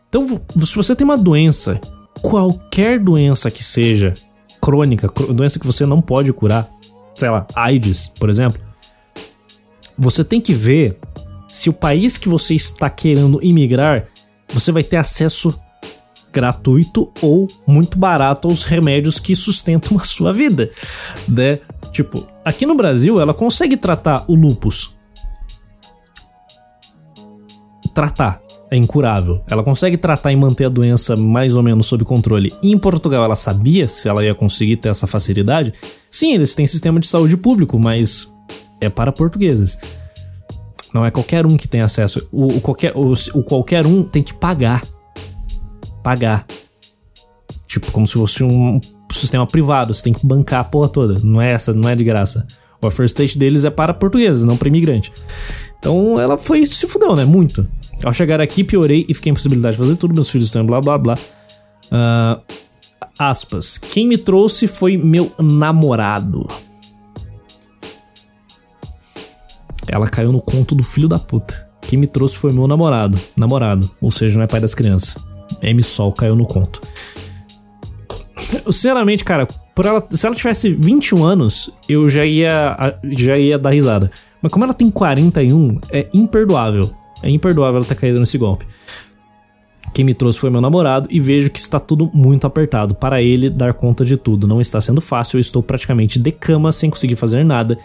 Então, se você tem uma doença, qualquer doença que seja, crônica, doença que você não pode curar, sei lá, AIDS, por exemplo, você tem que ver se o país que você está querendo imigrar, você vai ter acesso gratuito ou muito barato aos remédios que sustentam a sua vida, né? Tipo, aqui no Brasil ela consegue tratar o lupus. Tratar é incurável. Ela consegue tratar e manter a doença mais ou menos sob controle. E em Portugal ela sabia se ela ia conseguir ter essa facilidade? Sim, eles têm sistema de saúde público, mas é para portugueses. Não é qualquer um que tem acesso. O, o qualquer, o, o, qualquer um tem que pagar. Pagar. Tipo, como se fosse um sistema privado. Você tem que bancar a porra toda. Não é essa, não é de graça. O first state deles é para portugueses, não para imigrante. Então ela foi se fudeu, né? Muito. Ao chegar aqui, piorei e fiquei em possibilidade de fazer tudo. Meus filhos estão blá blá blá. Uh, aspas. Quem me trouxe foi meu namorado. Ela caiu no conto do filho da puta. Quem me trouxe foi meu namorado. Namorado, ou seja, não é pai das crianças. M Sol caiu no conto. Sinceramente, cara, ela, se ela tivesse 21 anos, eu já ia, já ia dar risada. Mas como ela tem 41, é imperdoável. É imperdoável ela ter caído nesse golpe. Quem me trouxe foi meu namorado e vejo que está tudo muito apertado para ele dar conta de tudo. Não está sendo fácil, eu estou praticamente de cama sem conseguir fazer nada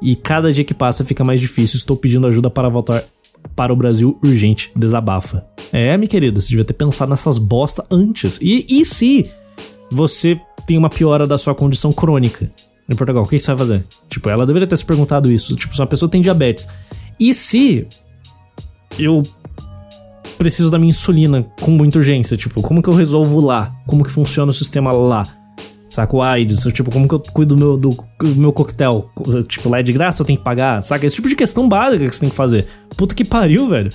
e cada dia que passa fica mais difícil. Estou pedindo ajuda para voltar para o Brasil urgente. Desabafa. É, minha querida, você devia ter pensado nessas bosta antes. E, e se você tem uma piora da sua condição crônica em Portugal, o que você vai fazer? Tipo, ela deveria ter se perguntado isso. Tipo, se uma pessoa tem diabetes. E se eu preciso da minha insulina com muita urgência? Tipo, como que eu resolvo lá? Como que funciona o sistema lá? Saca o AIDS, tipo, como que eu cuido do meu, do, do meu coquetel? Tipo, lá é de graça, eu tenho que pagar, saca? Esse tipo de questão básica que você tem que fazer. Puta que pariu, velho.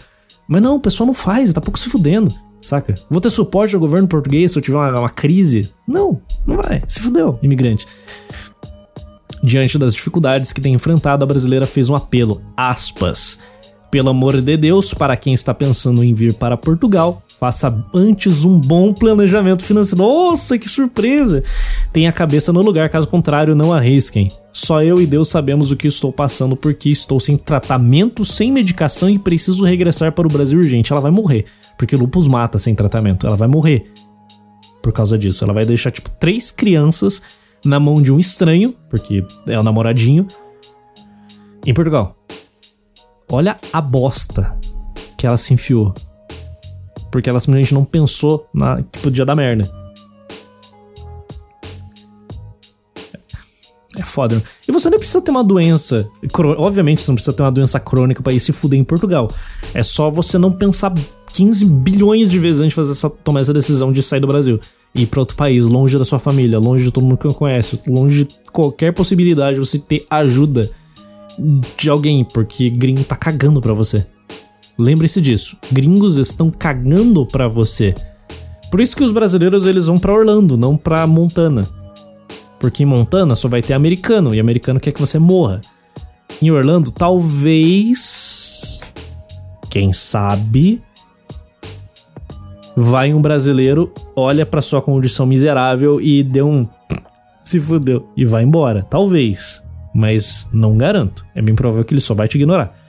Mas não, o pessoal não faz, tá pouco se fudendo, saca? Vou ter suporte do governo português se eu tiver uma, uma crise? Não, não vai. Se fudeu, imigrante. Diante das dificuldades que tem enfrentado, a brasileira fez um apelo, aspas. Pelo amor de Deus, para quem está pensando em vir para Portugal, Faça antes um bom planejamento financeiro. Nossa, que surpresa! Tenha a cabeça no lugar, caso contrário, não arrisquem. Só eu e Deus sabemos o que estou passando porque estou sem tratamento, sem medicação e preciso regressar para o Brasil urgente. Ela vai morrer, porque lupus mata sem tratamento. Ela vai morrer por causa disso. Ela vai deixar tipo três crianças na mão de um estranho, porque é o namoradinho, em Portugal. Olha a bosta que ela se enfiou porque ela simplesmente não pensou na que podia dar merda. É foda. E você nem precisa ter uma doença. Obviamente, você não precisa ter uma doença crônica para ir se fuder em Portugal. É só você não pensar 15 bilhões de vezes antes de fazer essa, tomar essa decisão de sair do Brasil. E ir pra outro país, longe da sua família, longe de todo mundo que conhece, longe de qualquer possibilidade de você ter ajuda de alguém, porque gringo tá cagando pra você. Lembre-se disso. Gringos estão cagando para você. Por isso que os brasileiros eles vão para Orlando, não para Montana. Porque em Montana só vai ter americano e americano quer que você morra. Em Orlando, talvez, quem sabe, vai um brasileiro, olha para sua condição miserável e dê um se fudeu e vai embora. Talvez, mas não garanto. É bem provável que ele só vai te ignorar.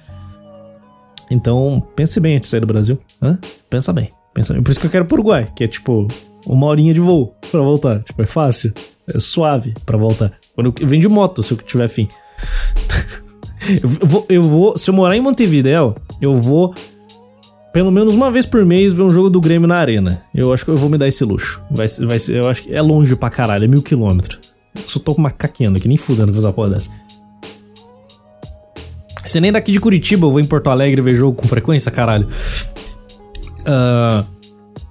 Então, pense bem antes de sair do Brasil. Hã? Pensa bem. Pensa bem. Por isso que eu quero pro Uruguai, que é tipo uma horinha de voo pra voltar. Tipo, é fácil. É suave pra voltar. Quando eu, vem de moto, se eu tiver fim. eu, vou, eu vou. Se eu morar em Montevideo, eu vou pelo menos uma vez por mês ver um jogo do Grêmio na arena. Eu acho que eu vou me dar esse luxo. Vai, vai eu acho que é longe pra caralho, é mil quilômetros. Só tô macaqueando aqui, nem fudendo com essa porra dessa. Você nem daqui de Curitiba eu vou em Porto Alegre ver jogo com frequência, caralho. Uh,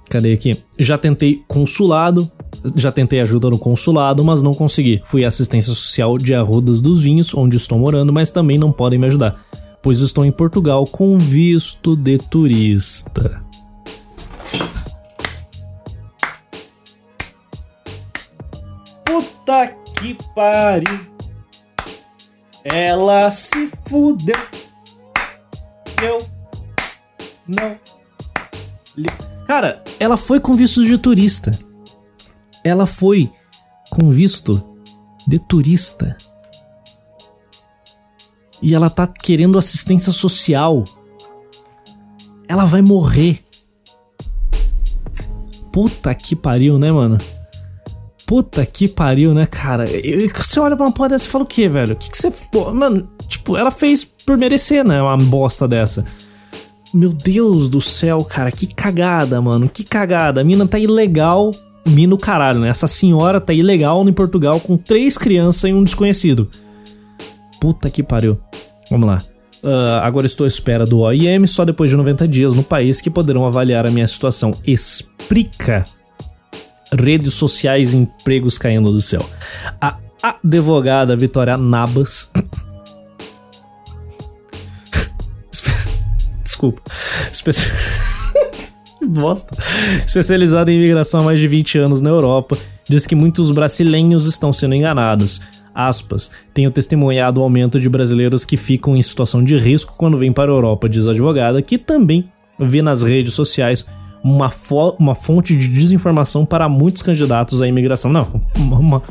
cadê aqui? Já tentei consulado, já tentei ajuda no consulado, mas não consegui. Fui assistência social de Arrudas dos Vinhos, onde estou morando, mas também não podem me ajudar, pois estou em Portugal com visto de turista. Puta que pariu! Ela se fudeu. Eu não. Cara, ela foi com visto de turista. Ela foi com visto de turista. E ela tá querendo assistência social. Ela vai morrer. Puta que pariu, né, mano? Puta que pariu, né, cara? Você olha pra uma porra dessa e fala o quê, velho? O que, que você. Mano, tipo, ela fez por merecer, né? Uma bosta dessa. Meu Deus do céu, cara, que cagada, mano. Que cagada. A mina tá ilegal. Mina caralho, né? Essa senhora tá ilegal em Portugal com três crianças e um desconhecido. Puta que pariu. Vamos lá. Uh, agora estou à espera do OIM só depois de 90 dias no país que poderão avaliar a minha situação. Explica redes sociais e empregos caindo do céu. A advogada Vitória Nabas. Desculpa. Espe... Bosta. Especializada em imigração há mais de 20 anos na Europa, diz que muitos brasileiros estão sendo enganados. Aspas, tenho testemunhado o aumento de brasileiros que ficam em situação de risco quando vêm para a Europa, diz a advogada, que também vê nas redes sociais uma, fo uma fonte de desinformação para muitos candidatos à imigração. Não, uma, uma,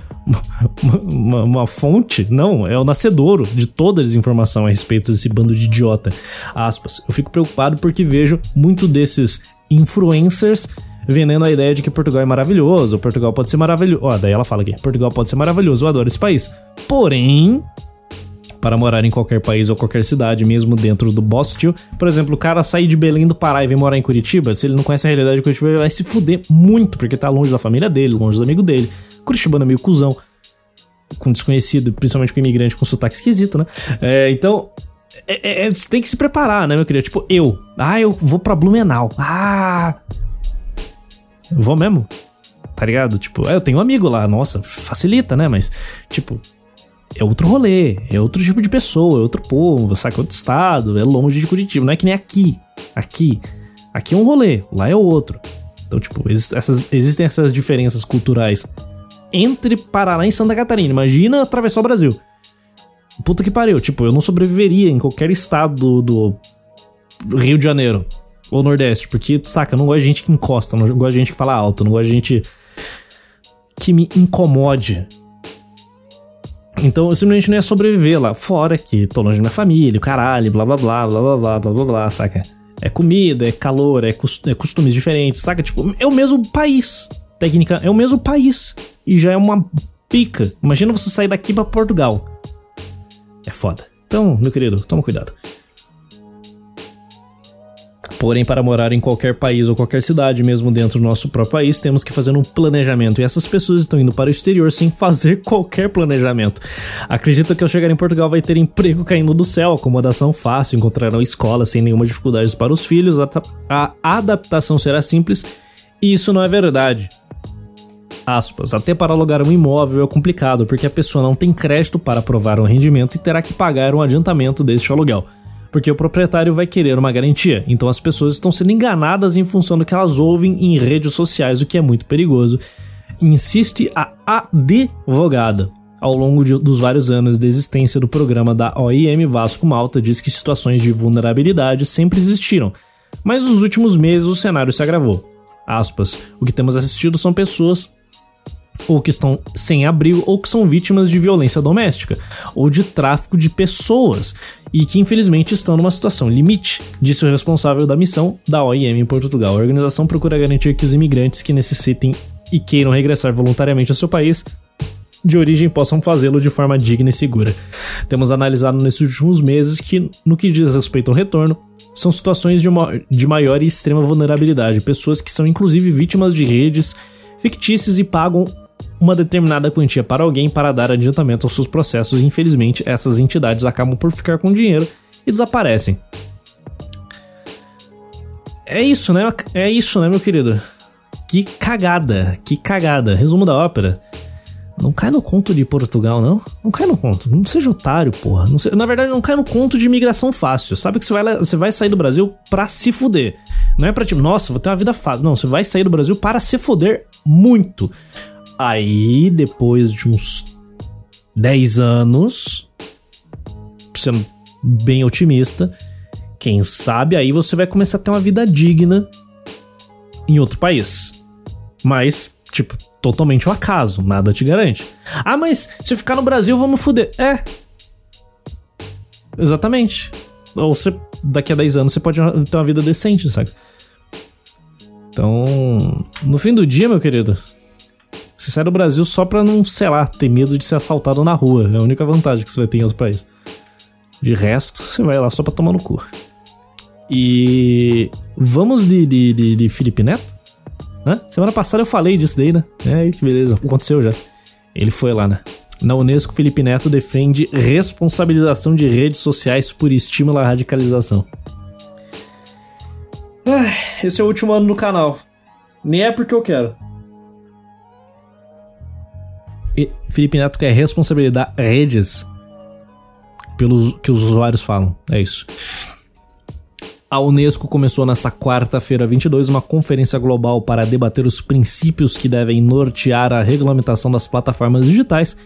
uma, uma, fonte? Não, é o nascedouro de toda a desinformação a respeito desse bando de idiota. Aspas. Eu fico preocupado porque vejo muito desses influencers vendendo a ideia de que Portugal é maravilhoso, Portugal pode ser maravilhoso. Ó, daí ela fala aqui, Portugal pode ser maravilhoso, eu adoro esse país. Porém, para morar em qualquer país ou qualquer cidade, mesmo dentro do Bostil. Por exemplo, o cara sair de Belém do Pará e vem morar em Curitiba, se ele não conhece a realidade de Curitiba, ele vai se fuder muito, porque tá longe da família dele, longe dos amigos dele. Curitibano é meio cuzão, com desconhecido, principalmente com imigrante com sotaque esquisito, né? É, então, é, é, você tem que se preparar, né, meu querido? Tipo, eu. Ah, eu vou pra Blumenau. Ah. Vou mesmo? Tá ligado? Tipo, eu tenho um amigo lá, nossa, facilita, né? Mas, tipo, é outro rolê, é outro tipo de pessoa, é outro povo, saca? É outro estado, é longe de Curitiba. Não é que nem aqui. Aqui. Aqui é um rolê, lá é outro. Então, tipo, essas, existem essas diferenças culturais entre Paraná e Santa Catarina. Imagina atravessar o Brasil. Puta que pariu. Tipo, eu não sobreviveria em qualquer estado do, do Rio de Janeiro ou Nordeste, porque, saca, eu não gosto de gente que encosta, não gosto de gente que fala alto, não gosto de gente que me incomode então eu simplesmente não ia sobreviver lá fora, que tô longe da minha família, caralho, blá blá blá, blá blá blá, blá blá blá, saca? É comida, é calor, é, é costumes diferentes, saca? Tipo, é o mesmo país. Técnica, é o mesmo país. E já é uma pica. Imagina você sair daqui para Portugal. É foda. Então, meu querido, toma cuidado. Porém, para morar em qualquer país ou qualquer cidade, mesmo dentro do nosso próprio país, temos que fazer um planejamento. E essas pessoas estão indo para o exterior sem fazer qualquer planejamento. Acredito que ao chegar em Portugal vai ter emprego caindo do céu, acomodação fácil, encontrarão escola sem nenhuma dificuldade para os filhos, a, a adaptação será simples. E isso não é verdade. Aspas, até para alugar um imóvel é complicado porque a pessoa não tem crédito para provar um rendimento e terá que pagar um adiantamento deste aluguel porque o proprietário vai querer uma garantia. Então as pessoas estão sendo enganadas em função do que elas ouvem em redes sociais, o que é muito perigoso. Insiste a advogada. Ao longo de, dos vários anos de existência do programa da OIM Vasco Malta, diz que situações de vulnerabilidade sempre existiram, mas nos últimos meses o cenário se agravou. Aspas, o que temos assistido são pessoas ou que estão sem abrigo, ou que são vítimas de violência doméstica, ou de tráfico de pessoas, e que infelizmente estão numa situação limite, disse o responsável da missão da OIM em Portugal. A organização procura garantir que os imigrantes que necessitem e queiram regressar voluntariamente ao seu país de origem possam fazê-lo de forma digna e segura. Temos analisado nesses últimos meses que, no que diz respeito ao retorno, são situações de, uma, de maior e extrema vulnerabilidade, pessoas que são inclusive vítimas de redes fictícias e pagam uma determinada quantia para alguém para dar adiantamento aos seus processos e infelizmente essas entidades acabam por ficar com dinheiro e desaparecem. É isso, né? É isso, né, meu querido? Que cagada, que cagada. Resumo da ópera. Não cai no conto de Portugal, não. Não cai no conto. Não seja otário, porra. na verdade, não cai no conto de imigração fácil. Sabe que você vai, você vai sair do Brasil pra se fuder. Não é pra tipo, nossa, vou ter uma vida fácil. Não, você vai sair do Brasil para se fuder muito. Aí, depois de uns 10 anos, sendo bem otimista, quem sabe aí você vai começar a ter uma vida digna em outro país. Mas, tipo, totalmente o um acaso, nada te garante. Ah, mas se eu ficar no Brasil, vamos foder. É. Exatamente. Ou você, daqui a 10 anos você pode ter uma vida decente, sabe? Então, no fim do dia, meu querido, você sai do Brasil só pra não, sei lá, ter medo de ser assaltado na rua. É a única vantagem que você vai ter em outro país. De resto, você vai lá só pra tomar no cu. E vamos de, de, de, de Felipe Neto? Hã? Semana passada eu falei disso daí, né? É, que beleza, aconteceu já. Ele foi lá, né? Na Unesco, Felipe Neto defende responsabilização de redes sociais por estímulo à radicalização. esse é o último ano no canal. Nem é porque eu quero. Felipe Neto quer responsabilizar redes pelos que os usuários falam. É isso. A Unesco começou nesta quarta-feira 22 uma conferência global para debater os princípios que devem nortear a regulamentação das plataformas digitais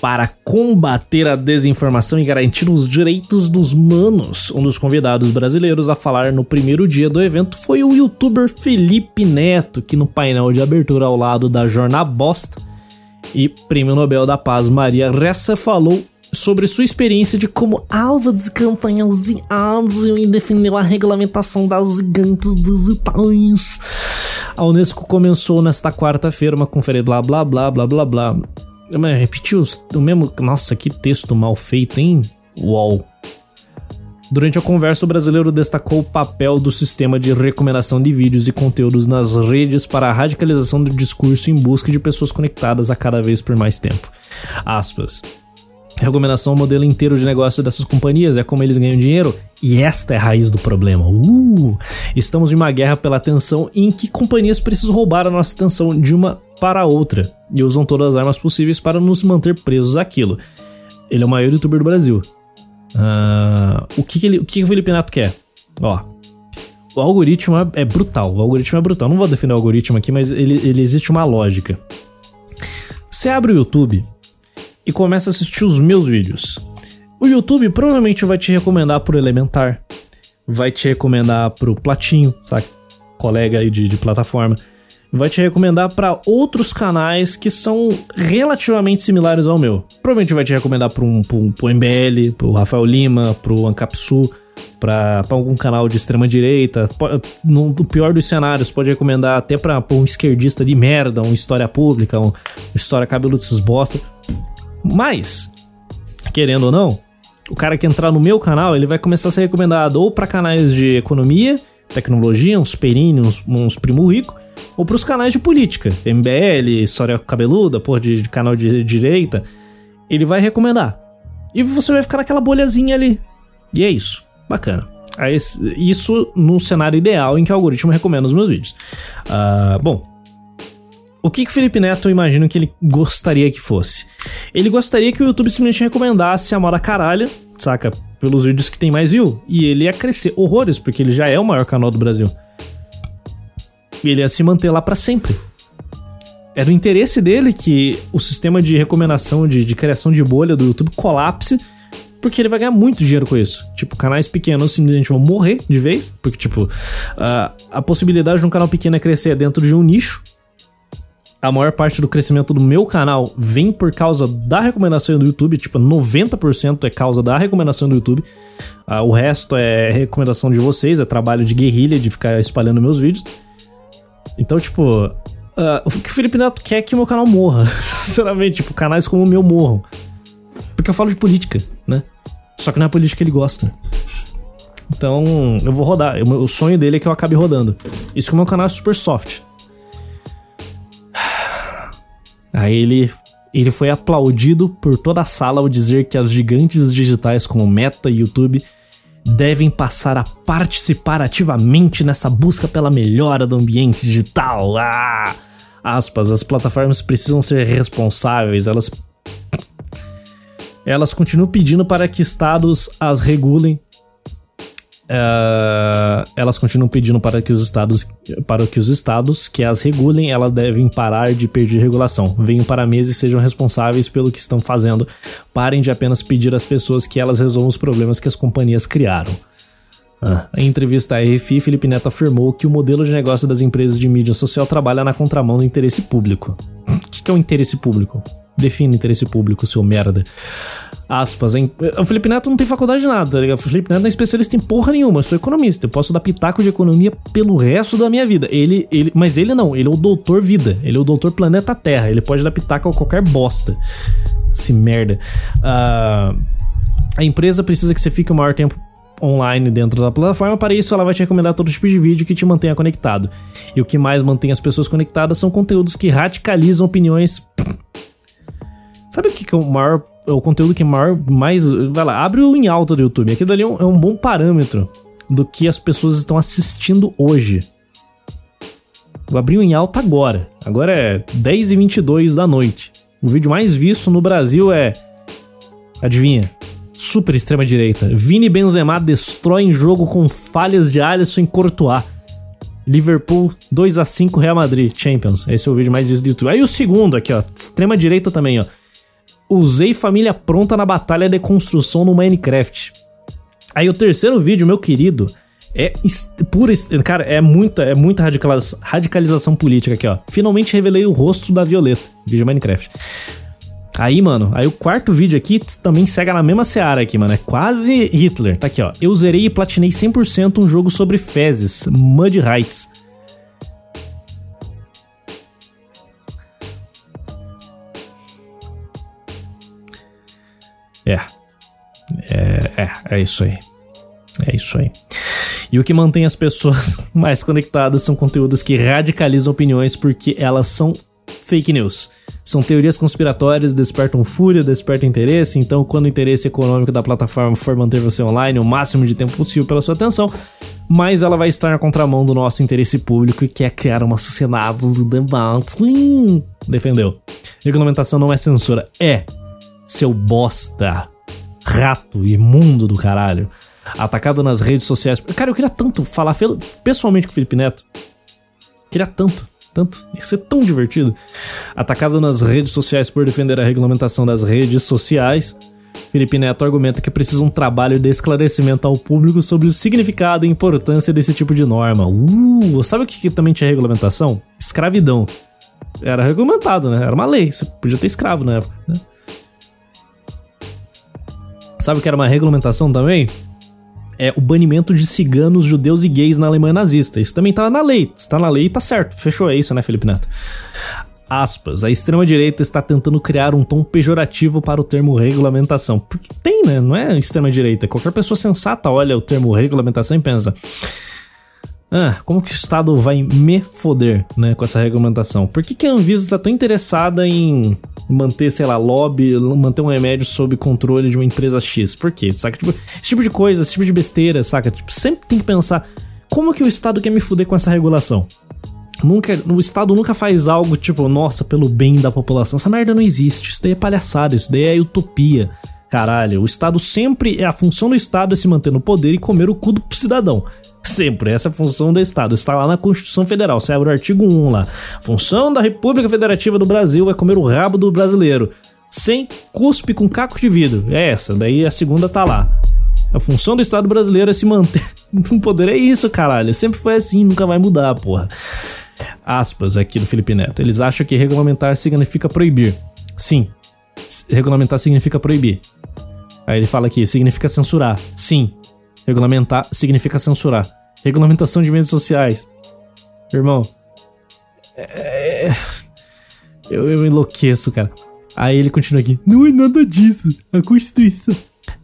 para combater a desinformação e garantir os direitos dos manos. Um dos convidados brasileiros a falar no primeiro dia do evento foi o youtuber Felipe Neto, que no painel de abertura ao lado da Jornal Bosta e Prêmio Nobel da Paz Maria Ressa falou sobre sua experiência de como alvo de campanhas de ódio e defendeu a regulamentação das gigantes digitais. A Unesco começou nesta quarta-feira uma conferência blá blá blá blá blá blá. Repetiu o mesmo. Nossa, que texto mal feito, hein? UOL. Durante a conversa, o brasileiro destacou o papel do sistema de recomendação de vídeos e conteúdos nas redes para a radicalização do discurso em busca de pessoas conectadas a cada vez por mais tempo. Aspas. Recomendação é o modelo inteiro de negócio dessas companhias, é como eles ganham dinheiro, e esta é a raiz do problema. Uh, estamos em uma guerra pela atenção em que companhias precisam roubar a nossa atenção de uma para a outra e usam todas as armas possíveis para nos manter presos àquilo. Ele é o maior youtuber do Brasil. Uh, o que, que, ele, o que, que o Felipe Neto quer? Ó, o algoritmo é, é, brutal. O algoritmo é brutal. Não vou defender o algoritmo aqui, mas ele, ele existe uma lógica. Você abre o YouTube e começa a assistir os meus vídeos. O YouTube provavelmente vai te recomendar pro Elementar, vai te recomendar pro Platinho, sabe? Colega aí de, de plataforma vai te recomendar para outros canais que são relativamente similares ao meu. Provavelmente vai te recomendar para um, pro, pro MBL, pro Rafael Lima, pro Ancapsu, para algum canal de extrema direita. No, pior dos cenários, pode recomendar até para um esquerdista de merda, um história pública, um história cabelo desses bosta. Mas, querendo ou não, o cara que entrar no meu canal, ele vai começar a ser recomendado ou para canais de economia, tecnologia, uns Perini, uns, uns primo rico, ou pros canais de política, MBL, História Cabeluda, porra, de, de canal de, direita, ele vai recomendar. E você vai ficar naquela bolhazinha ali. E é isso. Bacana. Isso no cenário ideal em que o algoritmo recomenda os meus vídeos. Uh, bom, o que, que o Felipe Neto imagino que ele gostaria que fosse? Ele gostaria que o YouTube simplesmente recomendasse a moda caralho, saca? Pelos vídeos que tem mais view. E ele ia crescer horrores, porque ele já é o maior canal do Brasil. E ele ia se manter lá para sempre. É do interesse dele que o sistema de recomendação, de, de criação de bolha do YouTube colapse, porque ele vai ganhar muito dinheiro com isso. Tipo, canais pequenos simplesmente vão morrer de vez, porque, tipo, a, a possibilidade de um canal pequeno é crescer dentro de um nicho. A maior parte do crescimento do meu canal vem por causa da recomendação do YouTube, tipo, 90% é causa da recomendação do YouTube. Uh, o resto é recomendação de vocês, é trabalho de guerrilha, de ficar espalhando meus vídeos. Então, tipo, uh, o que o Felipe Neto quer é que meu canal morra. Sinceramente, tipo, canais como o meu morram. Porque eu falo de política, né? Só que não é a política que ele gosta. Então, eu vou rodar. O sonho dele é que eu acabe rodando. Isso que o meu canal é super soft. Aí ele, ele foi aplaudido por toda a sala ao dizer que as gigantes digitais como Meta e YouTube devem passar a participar ativamente nessa busca pela melhora do ambiente digital. Ah! Aspas, as plataformas precisam ser responsáveis, elas elas continuam pedindo para que estados as regulem Uh, elas continuam pedindo para que os estados para que os estados que as regulem elas devem parar de pedir regulação venham para a mesa e sejam responsáveis pelo que estão fazendo parem de apenas pedir às pessoas que elas resolvam os problemas que as companhias criaram ah. Em entrevista à RFI, Felipe Neto afirmou que o modelo de negócio das empresas de mídia social trabalha na contramão do interesse público. O que é o interesse público? Define interesse público, seu merda aspas, hein? O Felipe Neto não tem faculdade de nada, tá ligado? O Felipe Neto não é especialista em porra nenhuma, eu sou economista, eu posso dar pitaco de economia pelo resto da minha vida. Ele, ele, mas ele não, ele é o doutor vida, ele é o doutor planeta Terra, ele pode dar pitaco a qualquer bosta. Se merda. Uh, a empresa precisa que você fique o maior tempo online dentro da plataforma. Para isso, ela vai te recomendar todo tipo de vídeo que te mantenha conectado. E o que mais mantém as pessoas conectadas são conteúdos que radicalizam opiniões. Sabe o que é o maior é o conteúdo que maior, mais. Vai lá, abre o em alta do YouTube. Aquilo ali é um, é um bom parâmetro do que as pessoas estão assistindo hoje. O em alta agora. Agora é 10 e 22 da noite. O vídeo mais visto no Brasil é. Adivinha? Super extrema direita. Vini Benzema destrói em jogo com falhas de Alisson em Courtois. Liverpool 2 a 5 Real Madrid Champions. Esse é o vídeo mais visto do YouTube. Aí o segundo aqui, ó, extrema direita também, ó. Usei família pronta na batalha de construção no Minecraft. Aí o terceiro vídeo, meu querido, é pura. Cara, é muita, é muita radicalização, radicalização política aqui, ó. Finalmente revelei o rosto da Violeta. Vídeo Minecraft. Aí, mano, aí o quarto vídeo aqui também segue na mesma seara aqui, mano. É quase Hitler. Tá aqui, ó. Eu zerei e platinei 100% um jogo sobre fezes, Mud Heights. É. É, é, é isso aí. É isso aí. E o que mantém as pessoas mais conectadas são conteúdos que radicalizam opiniões porque elas são fake news. São teorias conspiratórias, despertam fúria, despertam interesse. Então, quando o interesse econômico da plataforma for manter você online o máximo de tempo possível pela sua atenção, mais ela vai estar na contramão do nosso interesse público e quer criar uma sociedade de debate. defendeu. Regulamentação não é censura, é seu bosta, rato imundo do caralho, atacado nas redes sociais. Cara, eu queria tanto falar pessoalmente com o Felipe Neto. Queria tanto, tanto. Ia ser tão divertido. Atacado nas redes sociais por defender a regulamentação das redes sociais. Felipe Neto argumenta que precisa um trabalho de esclarecimento ao público sobre o significado e importância desse tipo de norma. Uh, sabe o que, que também tinha regulamentação? Escravidão. Era regulamentado, né? Era uma lei. Você podia ter escravo na época, né? Sabe o que era uma regulamentação também? É o banimento de ciganos, judeus e gays na Alemanha nazista. Isso também tá na lei. Está na lei tá certo. Fechou, é isso, né, Felipe Neto? Aspas, a extrema-direita está tentando criar um tom pejorativo para o termo regulamentação. Porque tem, né? Não é extrema-direita. Qualquer pessoa sensata olha o termo regulamentação e pensa: ah, como que o Estado vai me foder, né, com essa regulamentação? Por que, que a Anvisa está tão interessada em manter, sei lá, lobby, manter um remédio sob controle de uma empresa X? Por quê? Saca? Tipo, esse tipo de coisa, esse tipo de besteira, saca? Tipo, sempre tem que pensar como que o Estado quer me foder com essa regulação? Nunca, o Estado nunca faz algo tipo, nossa, pelo bem da população. Essa merda não existe. Isso daí é palhaçada, isso daí é utopia. Caralho, o Estado sempre. É a função do Estado é se manter no poder e comer o cu do cidadão. Sempre, essa é a função do Estado. Está lá na Constituição Federal. Você abre o artigo 1 lá. Função da República Federativa do Brasil é comer o rabo do brasileiro. Sem cuspe com caco de vidro. É essa, daí a segunda tá lá. A função do Estado brasileiro é se manter no poder. É isso, caralho. Sempre foi assim, nunca vai mudar, porra. Aspas aqui do Felipe Neto. Eles acham que regulamentar significa proibir. Sim, regulamentar significa proibir. Aí ele fala aqui, significa censurar. Sim, regulamentar significa censurar. Regulamentação de mídias sociais. Irmão, é... eu, eu enlouqueço, cara. Aí ele continua aqui, não é nada disso. A Constituição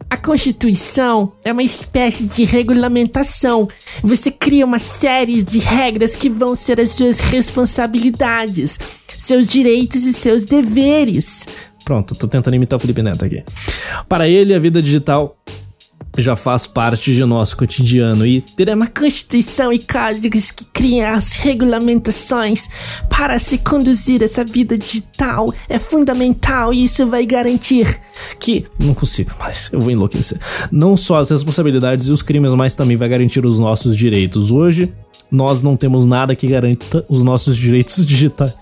a Constituição é uma espécie de regulamentação. Você cria uma série de regras que vão ser as suas responsabilidades, seus direitos e seus deveres. Pronto, tô tentando imitar o Felipe Neto aqui. Para ele, a vida digital já faz parte de nosso cotidiano e ter uma constituição e códigos que criam as regulamentações para se conduzir essa vida digital é fundamental e isso vai garantir que não consigo mais, eu vou enlouquecer. Não só as responsabilidades e os crimes, mas também vai garantir os nossos direitos. Hoje nós não temos nada que garanta os nossos direitos digitais.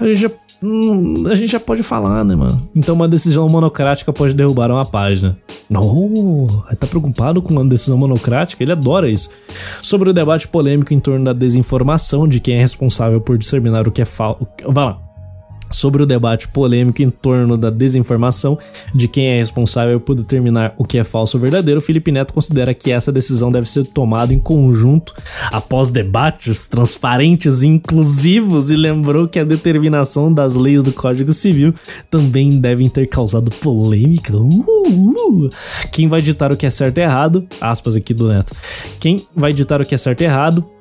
A gente já Hum, a gente já pode falar, né, mano? Então uma decisão monocrática pode derrubar uma página. Não, tá preocupado com uma decisão monocrática? Ele adora isso. Sobre o debate polêmico em torno da desinformação de quem é responsável por disseminar o que é falso. Vai lá sobre o debate polêmico em torno da desinformação de quem é responsável por determinar o que é falso ou verdadeiro, Felipe Neto considera que essa decisão deve ser tomada em conjunto após debates transparentes e inclusivos e lembrou que a determinação das leis do Código Civil também devem ter causado polêmica. Uh, uh. Quem vai ditar o que é certo e errado, aspas aqui do Neto, quem vai ditar o que é certo e errado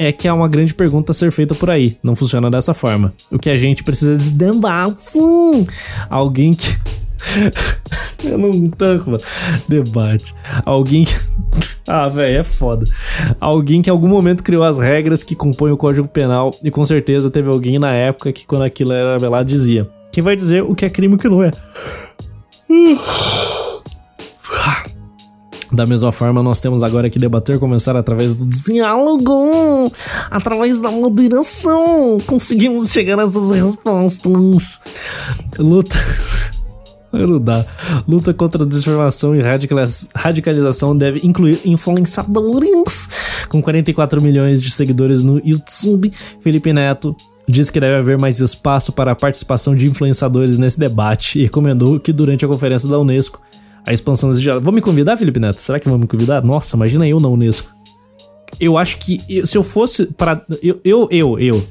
é que há uma grande pergunta a ser feita por aí. Não funciona dessa forma. O que a gente precisa desdembar, sim! Alguém que. Eu não tanco, mano. Debate. Alguém que. Ah, velho, é foda. Alguém que em algum momento criou as regras que compõem o Código Penal e com certeza teve alguém na época que quando aquilo era velado dizia. Quem vai dizer o que é crime e o que não é? Da mesma forma, nós temos agora que debater começar através do diálogo, através da moderação. Conseguimos chegar nessas respostas. Luta. Não dá. Luta contra a desinformação e radicalização deve incluir influenciadores. Com 44 milhões de seguidores no YouTube, Felipe Neto diz que deve haver mais espaço para a participação de influenciadores nesse debate e recomendou que durante a conferência da Unesco a expansão desse diálogo. Vou me convidar, Felipe Neto? Será que vão me convidar? Nossa, imagina eu na Unesco. Eu acho que se eu fosse para eu, eu, eu, eu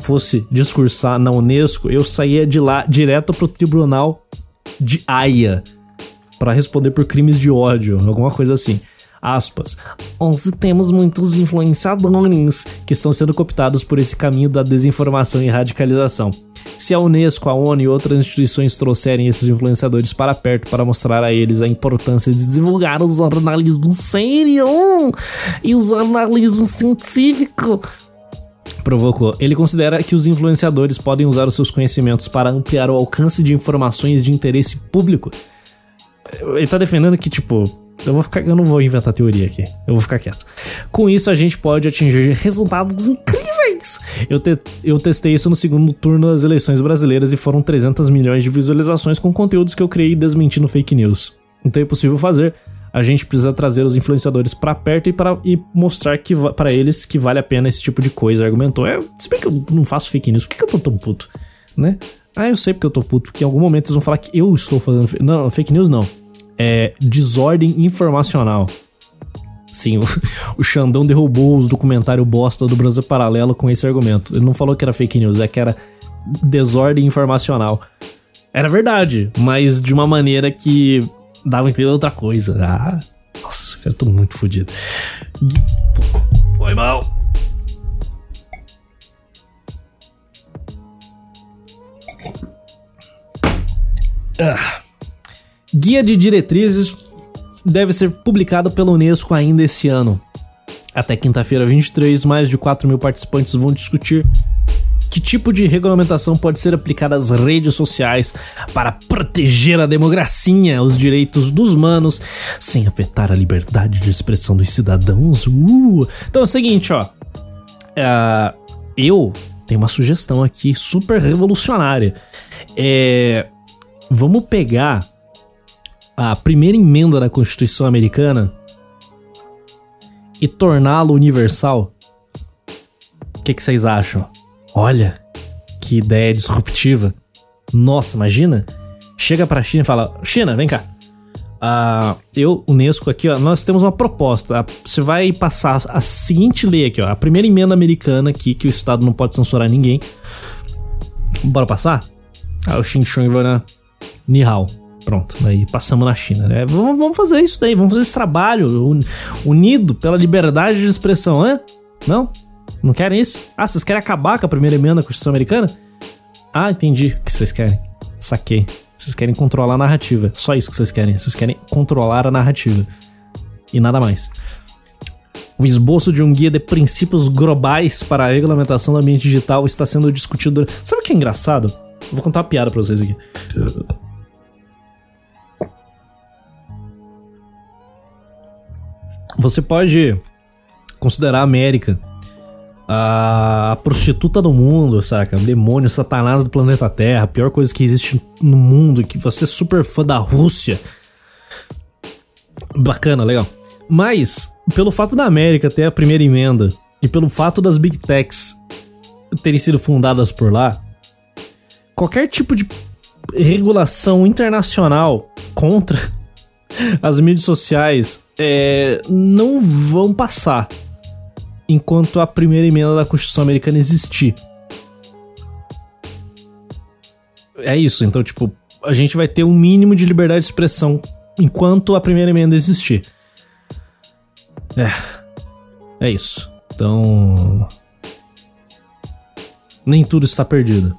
fosse discursar na Unesco, eu saía de lá direto pro tribunal de Haia para responder por crimes de ódio, alguma coisa assim. Aspas. Onde temos muitos influenciadores que estão sendo cooptados por esse caminho da desinformação e radicalização. Se a Unesco, a ONU e outras instituições trouxerem esses influenciadores para perto para mostrar a eles a importância de divulgar o jornalismo sério e o jornalismo científico, provocou. Ele considera que os influenciadores podem usar os seus conhecimentos para ampliar o alcance de informações de interesse público. Ele tá defendendo que, tipo, eu vou ficar, eu não vou inventar teoria aqui. Eu vou ficar quieto. Com isso a gente pode atingir resultados incríveis. Eu, te, eu testei isso no segundo turno das eleições brasileiras e foram 300 milhões de visualizações com conteúdos que eu criei desmentindo fake news. Então é possível fazer. A gente precisa trazer os influenciadores para perto e, para e mostrar que para eles que vale a pena esse tipo de coisa. Argumentou. É, se bem que eu não faço fake news, por que, que eu tô tão puto? Né? Ah, eu sei porque eu tô puto, porque em algum momento eles vão falar que eu estou fazendo. Não, fake news não é, desordem informacional. Sim, o, o Xandão derrubou os documentários bosta do Brasil Paralelo com esse argumento. Ele não falou que era fake news, é que era desordem informacional. Era verdade, mas de uma maneira que dava a entender outra coisa. Ah, nossa, eu tô muito fodido. Foi mal. Ah. Guia de diretrizes deve ser publicado pela Unesco ainda esse ano. Até quinta-feira 23, mais de 4 mil participantes vão discutir que tipo de regulamentação pode ser aplicada às redes sociais para proteger a democracia, os direitos dos humanos, sem afetar a liberdade de expressão dos cidadãos. Uh. Então é o seguinte, ó. Uh, eu tenho uma sugestão aqui super revolucionária. É, vamos pegar a primeira emenda da Constituição Americana e torná-lo universal? O que, que vocês acham? Olha, que ideia disruptiva. Nossa, imagina. Chega pra China e fala: China, vem cá. Uh, eu, Unesco, aqui, ó, nós temos uma proposta. Você vai passar a seguinte lei aqui, ó. A primeira emenda americana aqui, que o Estado não pode censurar ninguém. Bora passar? Aí o Xing Chong vai na Nihao. Pronto, daí passamos na China. Né? Vamos, fazer isso daí, vamos fazer esse trabalho unido pela liberdade de expressão, hã? Não? Não querem isso? Ah, vocês querem acabar com a primeira emenda da Constituição Americana? Ah, entendi o que vocês querem. Saquei. Vocês querem controlar a narrativa. Só isso que vocês querem. Vocês querem controlar a narrativa. E nada mais. O esboço de um guia de princípios globais para a regulamentação do ambiente digital está sendo discutido. Sabe o que é engraçado? vou contar uma piada pra vocês aqui. Você pode considerar a América a prostituta do mundo, saca? O demônio, satanás do planeta Terra, a pior coisa que existe no mundo, que você é super fã da Rússia. Bacana, legal. Mas, pelo fato da América ter a primeira emenda e pelo fato das Big Techs terem sido fundadas por lá, qualquer tipo de regulação internacional contra as mídias sociais é, não vão passar enquanto a primeira emenda da Constituição Americana existir. É isso, então, tipo, a gente vai ter um mínimo de liberdade de expressão enquanto a primeira emenda existir. É. É isso. Então. Nem tudo está perdido.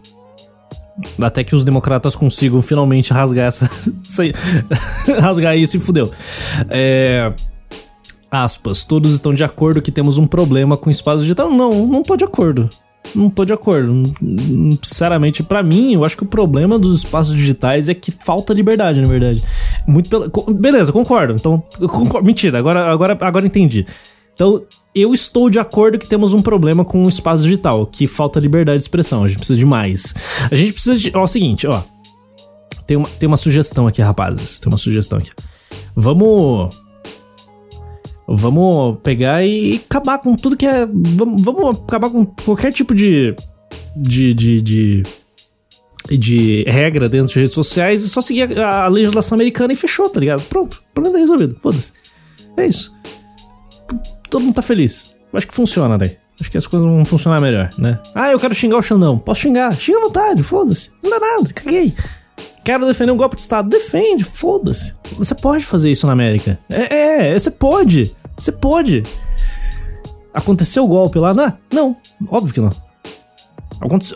Até que os democratas consigam finalmente rasgar essa. rasgar isso e fudeu. É aspas, todos estão de acordo que temos um problema com espaço digital. Não, não tô de acordo. Não tô de acordo. Sinceramente, para mim, eu acho que o problema dos espaços digitais é que falta liberdade, na verdade. Muito pela... Beleza, concordo. Então, concordo. mentira, agora, agora, agora entendi. Então, eu estou de acordo que temos um problema com o espaço digital, que falta liberdade de expressão. A gente precisa de mais. A gente precisa de. Ó, é o seguinte, ó. Tem uma, tem uma sugestão aqui, rapazes. Tem uma sugestão aqui. Vamos Vamos pegar e acabar com tudo que é. Vamos, vamos acabar com qualquer tipo de. de. de. de, de regra dentro de redes sociais e só seguir a, a, legislação americana e fechou, tá ligado? Pronto, problema tá resolvido. Foda-se. É isso. Todo mundo tá feliz. Acho que funciona daí. Acho que as coisas vão funcionar melhor, né? Ah, eu quero xingar o Xandão. Posso xingar? Xinga à vontade, foda-se. Não dá nada, caguei. Quero defender um golpe de Estado. Defende, foda-se. Você pode fazer isso na América. É, é, você pode. Você pode. Aconteceu o golpe lá? Não, não, óbvio que não.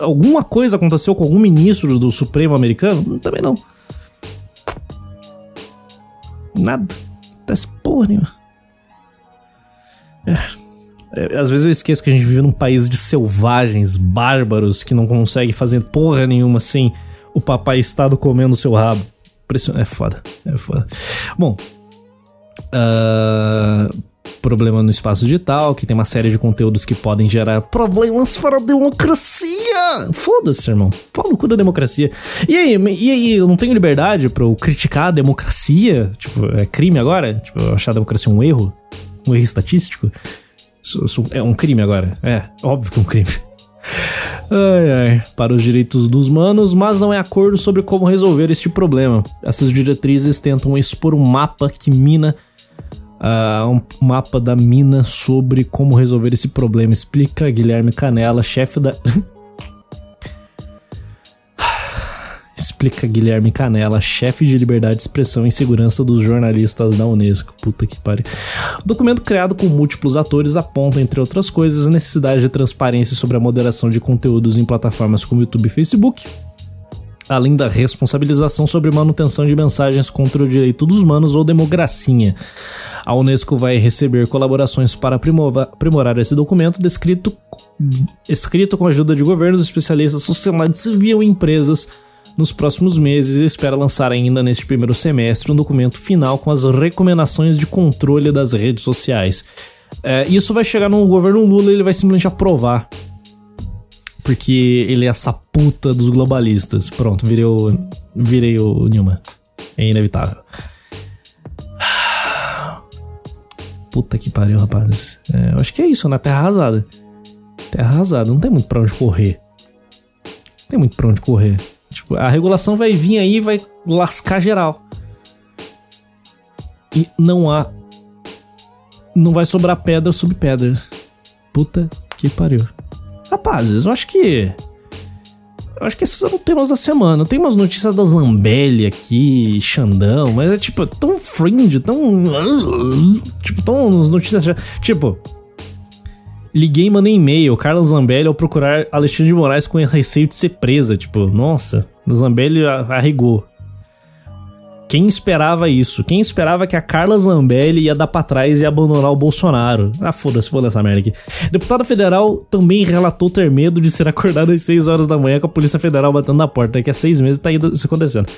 alguma coisa aconteceu com algum ministro do Supremo americano? Também não. Nada. Acontece porra nenhuma. É. Às vezes eu esqueço que a gente vive num país de selvagens, bárbaros, que não consegue fazer porra nenhuma sem o papai Estado comendo seu rabo. É foda, é foda. Bom, uh, problema no espaço digital, que tem uma série de conteúdos que podem gerar problemas para a democracia. Foda-se, irmão. Fala no cu da democracia. E aí, e aí, eu não tenho liberdade para eu criticar a democracia? Tipo, é crime agora? Tipo, achar a democracia um erro? Um erro estatístico? É um crime agora. É, óbvio que é um crime. Ai, ai, para os direitos dos humanos, mas não é acordo sobre como resolver este problema. Essas diretrizes tentam expor um mapa que mina uh, um mapa da mina sobre como resolver esse problema. Explica Guilherme Canela, chefe da. Explica Guilherme Canela, chefe de liberdade de expressão e segurança dos jornalistas da Unesco. Puta que pariu. O documento criado com múltiplos atores aponta, entre outras coisas, a necessidade de transparência sobre a moderação de conteúdos em plataformas como YouTube e Facebook, além da responsabilização sobre manutenção de mensagens contra o direito dos humanos ou democracia. A Unesco vai receber colaborações para aprimorar esse documento, descrito, escrito com a ajuda de governos, especialistas, sociedade civil e empresas nos próximos meses e espera lançar ainda neste primeiro semestre um documento final com as recomendações de controle das redes sociais. É, isso vai chegar no governo Lula e ele vai simplesmente aprovar porque ele é essa puta dos globalistas. Pronto, virei o, virei o Newman. É inevitável. Puta que pariu, rapazes. É, eu acho que é isso, né? Terra arrasada. terra arrasada, não tem muito pra onde correr. Não tem muito pra onde correr. Tipo, a regulação vai vir aí e vai lascar geral. E não há. Não vai sobrar pedra sobre pedra. Puta que pariu. Rapazes, eu acho que. Eu acho que esses são temas da semana. Tem umas notícias da Zambelli aqui, Xandão, mas é tipo tão fringe, tão. Tipo, tão notícias. Tipo, Liguei e mandei e-mail. Carla Zambelli ao procurar Alexandre de Moraes com receio de ser presa. Tipo, nossa, Zambelli arregou. Quem esperava isso? Quem esperava que a Carla Zambelli ia dar pra trás e abandonar o Bolsonaro? Ah, foda-se, foda essa merda aqui. Deputada federal também relatou ter medo de ser acordada às 6 horas da manhã com a Polícia Federal batendo na porta. Daqui a seis meses tá isso acontecendo.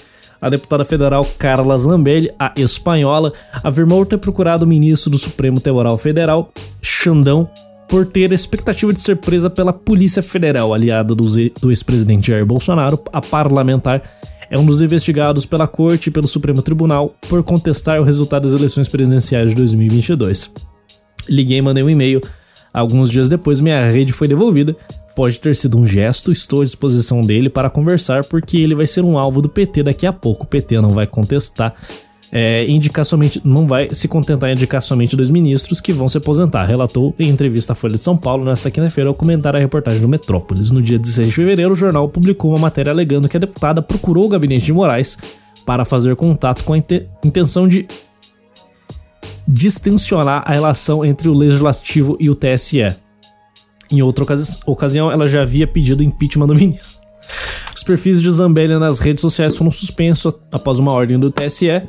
A deputada federal Carla Zambelli, a espanhola, afirmou ter procurado o ministro do Supremo Tribunal Federal, Xandão, por ter a expectativa de ser presa pela Polícia Federal, aliada do ex-presidente Jair Bolsonaro, a parlamentar é um dos investigados pela Corte e pelo Supremo Tribunal por contestar o resultado das eleições presidenciais de 2022. Liguei e mandei um e-mail. Alguns dias depois, minha rede foi devolvida. Pode ter sido um gesto, estou à disposição dele para conversar, porque ele vai ser um alvo do PT daqui a pouco. O PT não vai contestar é, indicar somente, não vai se contentar em indicar somente dois ministros que vão se aposentar, relatou em entrevista à Folha de São Paulo nesta quinta-feira ao comentar a reportagem do Metrópolis. No dia 16 de fevereiro, o jornal publicou uma matéria alegando que a deputada procurou o gabinete de Moraes para fazer contato com a intenção de distensionar a relação entre o legislativo e o TSE. Em outra ocasi ocasião, ela já havia pedido impeachment do ministro. Os perfis de Zambelli nas redes sociais foram suspensos após uma ordem do TSE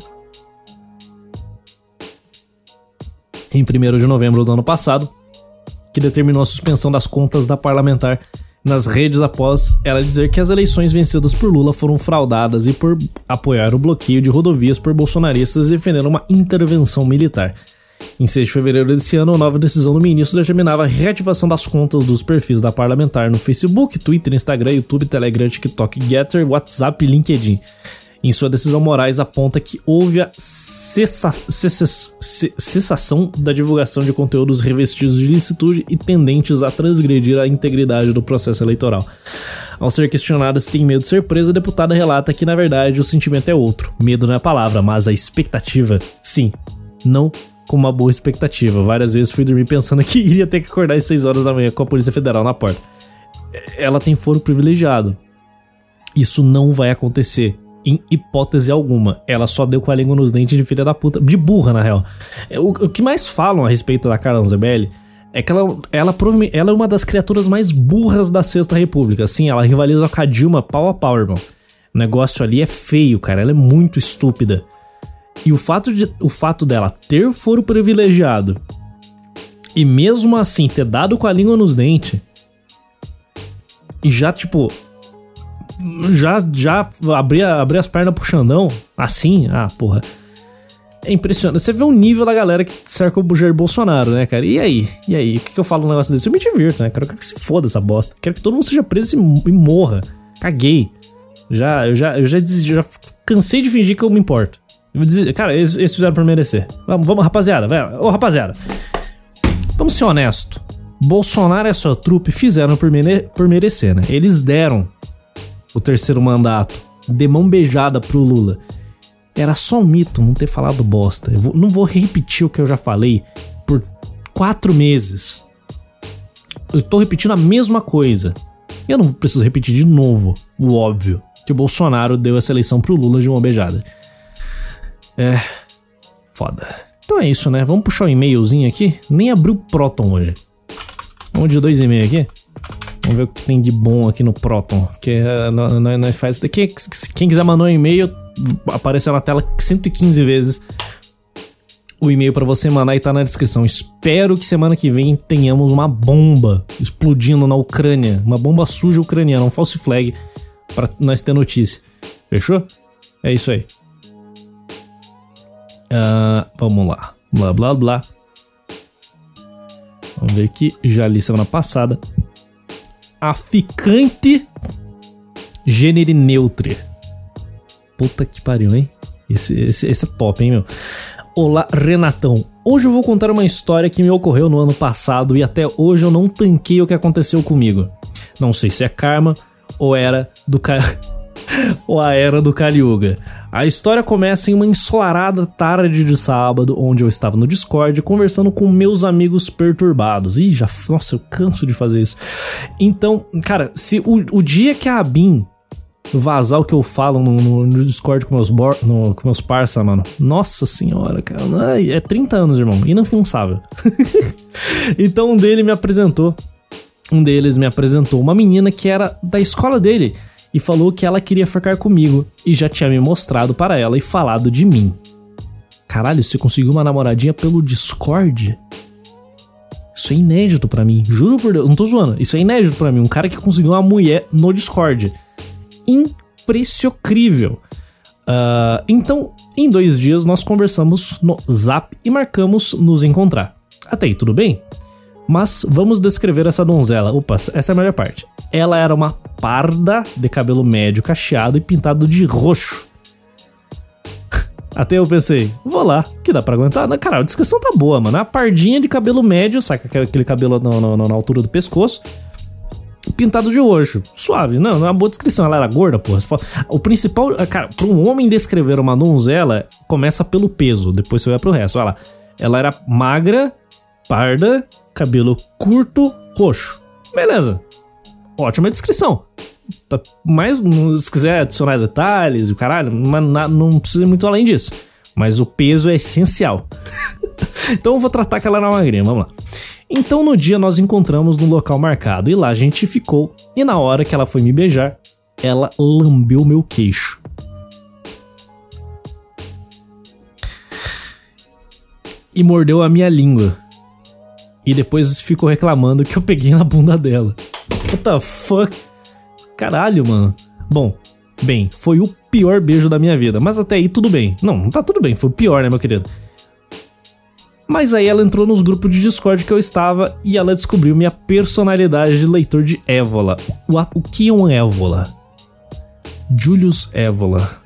em 1 de novembro do ano passado, que determinou a suspensão das contas da parlamentar nas redes após ela dizer que as eleições vencidas por Lula foram fraudadas e por apoiar o bloqueio de rodovias por bolsonaristas e defender uma intervenção militar. Em 6 de fevereiro desse ano, a nova decisão do ministro determinava a reativação das contas dos perfis da parlamentar no Facebook, Twitter, Instagram, YouTube, Telegram, TikTok, Getter, WhatsApp e LinkedIn. Em sua decisão, Moraes aponta que houve a cessa, cessa, cessação da divulgação de conteúdos revestidos de licitude e tendentes a transgredir a integridade do processo eleitoral. Ao ser questionada se tem medo de ser presa, a deputada relata que, na verdade, o sentimento é outro. Medo não é a palavra, mas a expectativa, sim. Não com uma boa expectativa. Várias vezes fui dormir pensando que iria ter que acordar às 6 horas da manhã com a Polícia Federal na porta. Ela tem foro privilegiado. Isso não vai acontecer em hipótese alguma. Ela só deu com a língua nos dentes de filha da puta. De burra, na real. O, o que mais falam a respeito da Carla Zebelli é que ela, ela, ela é uma das criaturas mais burras da Sexta República. Sim, ela rivaliza com a Dilma pau a pau, irmão. O negócio ali é feio, cara. Ela é muito estúpida. E o fato, de, o fato dela ter foro privilegiado e mesmo assim ter dado com a língua nos dentes e já, tipo, já, já abrir, abrir as pernas pro Xandão, assim, ah, porra. É impressionante. Você vê o nível da galera que cerca o Jair Bolsonaro, né, cara? E aí? E aí? O que, que eu falo no negócio desse? Eu me divirto, né? Quero que se foda essa bosta. Quero que todo mundo seja preso e morra. Caguei. Já, eu já, eu já, já cansei de fingir que eu me importo. Eu dizer, cara, eles, eles fizeram por merecer. Vamos, vamos rapaziada, vai. Ô, rapaziada. Vamos ser honesto. Bolsonaro e a sua trupe fizeram por, mere por merecer, né? Eles deram o terceiro mandato, de mão beijada pro Lula. Era só um mito não ter falado bosta. Eu vou, não vou repetir o que eu já falei por quatro meses. Eu tô repetindo a mesma coisa. Eu não preciso repetir de novo o óbvio que o Bolsonaro deu essa eleição pro Lula de mão beijada. É. Foda. Então é isso, né? Vamos puxar o um e-mailzinho aqui. Nem abriu o Proton hoje. Vamos de dois e-mails aqui. Vamos ver o que tem de bom aqui no Proton. Que nós, nós faz daqui. Quem quiser mandar um e-mail, apareceu na tela 115 vezes o e-mail para você mandar e tá na descrição. Espero que semana que vem tenhamos uma bomba explodindo na Ucrânia, uma bomba suja ucraniana, um false flag para nós ter notícia. Fechou? É isso aí. Uh, vamos lá. Blá blá blá. Vamos ver aqui. Já li semana passada a ficante gênero neutre. Puta que pariu, hein? Esse, esse, esse é top, hein, meu? Olá, Renatão. Hoje eu vou contar uma história que me ocorreu no ano passado e até hoje eu não tanquei o que aconteceu comigo. Não sei se é karma ou era do ca... ou a era do Kaliuga. A história começa em uma ensolarada tarde de sábado, onde eu estava no Discord conversando com meus amigos perturbados. Ih, já. Nossa, eu canso de fazer isso. Então, cara, se o, o dia que a Abin vazar o que eu falo no, no, no Discord com meus, bor, no, com meus parça, mano. Nossa senhora, cara. Ai, é 30 anos, irmão. Inafiançável. então um dele me apresentou. Um deles me apresentou uma menina que era da escola dele e falou que ela queria ficar comigo e já tinha me mostrado para ela e falado de mim. Caralho, você conseguiu uma namoradinha pelo Discord? Isso é inédito para mim, juro por Deus, não tô zoando. Isso é inédito para mim, um cara que conseguiu uma mulher no Discord. Impressionocrível. Uh, então, em dois dias nós conversamos no Zap e marcamos nos encontrar. Até aí, tudo bem? Mas vamos descrever essa donzela. Opa, essa é a melhor parte. Ela era uma parda de cabelo médio cacheado e pintado de roxo. Até eu pensei, vou lá, que dá pra aguentar. Na, cara, a descrição tá boa, mano. A pardinha de cabelo médio, saca aquele cabelo no, no, na altura do pescoço, pintado de roxo. Suave, não, não é uma boa descrição. Ela era gorda, porra. O principal, cara, pra um homem descrever uma donzela, começa pelo peso, depois você vai pro resto. Olha lá. Ela era magra, parda, cabelo curto, roxo. Beleza. Ótima descrição. Tá, mas se quiser adicionar detalhes e o caralho, não precisa ir muito além disso. Mas o peso é essencial. então eu vou tratar que ela era magrinha, vamos lá. Então no dia nós encontramos no local marcado e lá a gente ficou. E na hora que ela foi me beijar, ela lambeu meu queixo. E mordeu a minha língua e depois ficou reclamando que eu peguei na bunda dela. What the fuck? Caralho, mano. Bom, bem, foi o pior beijo da minha vida, mas até aí tudo bem. Não, não tá tudo bem, foi o pior, né, meu querido? Mas aí ela entrou nos grupos de Discord que eu estava e ela descobriu minha personalidade de leitor de Évola. O, o que é um Évola? Julius Évola.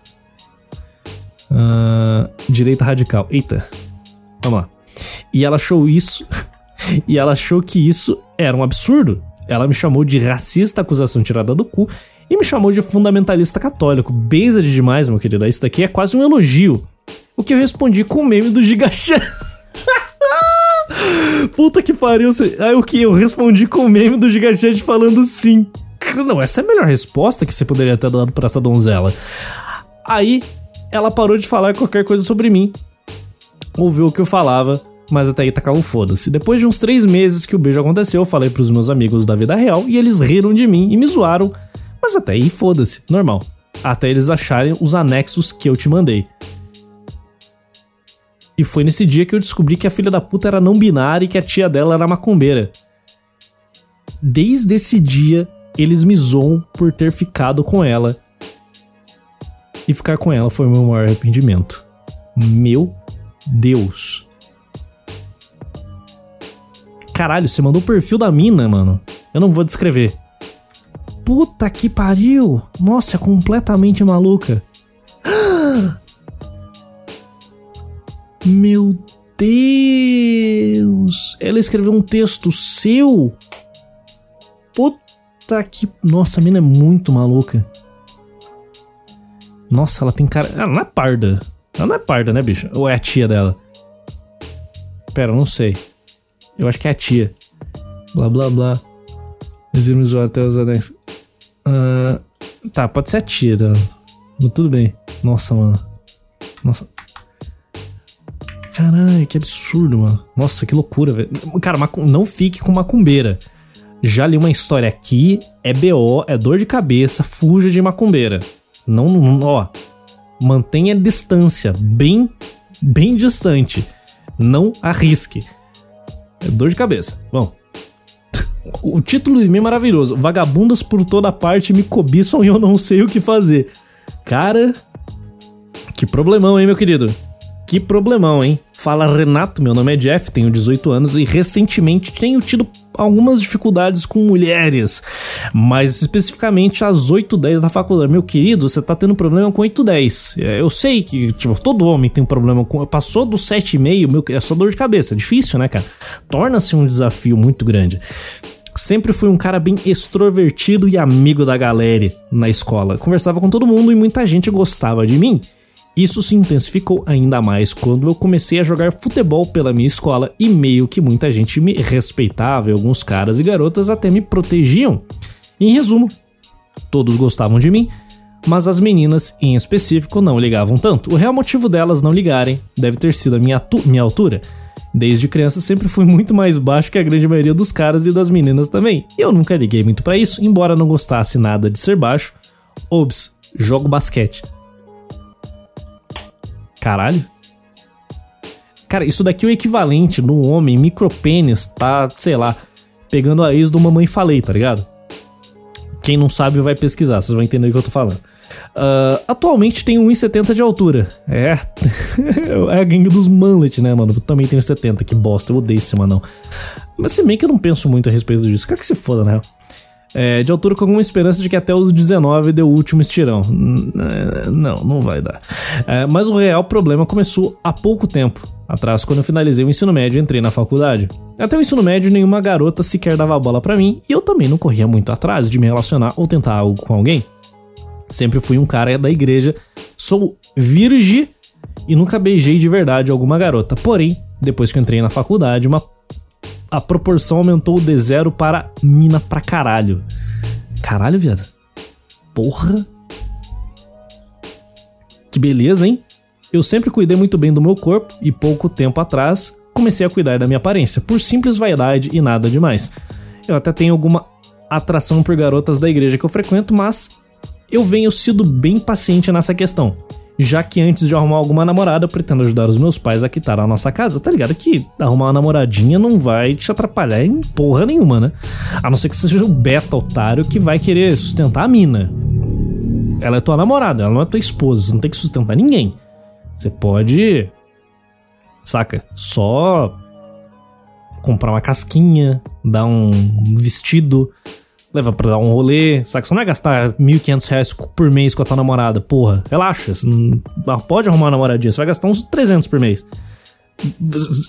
Uh, direita radical. Eita. Vamos lá. E ela achou isso. e ela achou que isso era um absurdo. Ela me chamou de racista, acusação tirada do cu, e me chamou de fundamentalista católico. Beza de demais, meu querido. Isso daqui é quase um elogio. O que eu respondi com o meme do Gigachan. Puta que pariu. Aí o que? Eu respondi com o meme do Gigachat falando sim. Não, essa é a melhor resposta que você poderia ter dado pra essa donzela. Aí ela parou de falar qualquer coisa sobre mim. Ouviu o que eu falava mas até aí tacavam tá foda-se. Depois de uns três meses que o beijo aconteceu, eu falei pros meus amigos da vida real e eles riram de mim e me zoaram, mas até aí foda-se, normal. Até eles acharem os anexos que eu te mandei. E foi nesse dia que eu descobri que a filha da puta era não binária e que a tia dela era macumbeira. Desde esse dia, eles me zoam por ter ficado com ela. E ficar com ela foi o meu maior arrependimento. Meu Deus. Caralho, você mandou o perfil da mina, mano. Eu não vou descrever. Puta que pariu! Nossa, é completamente maluca. Meu Deus! Ela escreveu um texto seu? Puta que. Nossa, a mina é muito maluca. Nossa, ela tem cara. Ela não é parda. Ela não é parda, né, bicho? Ou é a tia dela? Pera, eu não sei. Eu acho que é a tia. Blá blá blá. Exílios até os anéis. Uh, tá, pode ser a tia dela. Mas tudo bem. Nossa, mano. Nossa. Caralho, que absurdo, mano. Nossa, que loucura, velho. Cara, não fique com macumbeira. Já li uma história aqui, é BO, é dor de cabeça, fuja de macumbeira. Não, não ó. Mantenha distância, bem, bem distante. Não arrisque. É dor de cabeça. Bom. O título de mim é maravilhoso. Vagabundas por toda parte me cobiçam e eu não sei o que fazer. Cara, que problemão, hein, meu querido? Que problemão, hein? Fala Renato, meu nome é Jeff, tenho 18 anos e recentemente tenho tido algumas dificuldades com mulheres, mas especificamente às 8 10 da faculdade. Meu querido, você tá tendo problema com 8 10. É, eu sei que, tipo, todo homem tem um problema com. Passou do 7,5, meu, é só dor de cabeça. Difícil, né, cara? Torna-se um desafio muito grande. Sempre fui um cara bem extrovertido e amigo da galera na escola. Conversava com todo mundo e muita gente gostava de mim. Isso se intensificou ainda mais quando eu comecei a jogar futebol pela minha escola e meio que muita gente me respeitava e alguns caras e garotas até me protegiam. Em resumo, todos gostavam de mim, mas as meninas em específico não ligavam tanto. O real motivo delas não ligarem deve ter sido a minha, minha altura. Desde criança sempre fui muito mais baixo que a grande maioria dos caras e das meninas também. E eu nunca liguei muito para isso, embora não gostasse nada de ser baixo. Obs, jogo basquete. Caralho. Cara, isso daqui é o equivalente no homem micropênis tá, sei lá, pegando a ex do Mamãe Falei, tá ligado? Quem não sabe vai pesquisar, vocês vão entender o que eu tô falando. Uh, atualmente tem 1,70 de altura. É. é a gangue dos mullet, né, mano? Eu também tenho 70, que bosta. Eu odeio esse manão. Mas se bem que eu não penso muito a respeito disso. Quero que se foda, né? É, de altura com alguma esperança de que até os 19 deu o último estirão. É, não, não vai dar. É, mas o real problema começou há pouco tempo atrás, quando eu finalizei o ensino médio e entrei na faculdade. Até o ensino médio, nenhuma garota sequer dava bola para mim e eu também não corria muito atrás de me relacionar ou tentar algo com alguém. Sempre fui um cara da igreja, sou virgem e nunca beijei de verdade alguma garota. Porém, depois que eu entrei na faculdade, uma a proporção aumentou de zero para mina pra caralho. Caralho, viado. Porra. Que beleza, hein? Eu sempre cuidei muito bem do meu corpo e pouco tempo atrás comecei a cuidar da minha aparência, por simples vaidade e nada demais. Eu até tenho alguma atração por garotas da igreja que eu frequento, mas eu venho sido bem paciente nessa questão já que antes de arrumar alguma namorada, eu pretendo ajudar os meus pais a quitar a nossa casa. Tá ligado que arrumar uma namoradinha não vai te atrapalhar em porra nenhuma, né? A não ser que você seja o beta otário que vai querer sustentar a mina. Ela é tua namorada, ela não é tua esposa, você não tem que sustentar ninguém. Você pode. Saca? Só comprar uma casquinha, dar um vestido, leva pra dar um rolê, sabe? Você não vai gastar 1.500 reais por mês com a tua namorada, porra. Relaxa, pode arrumar uma namoradinha, você vai gastar uns 300 por mês.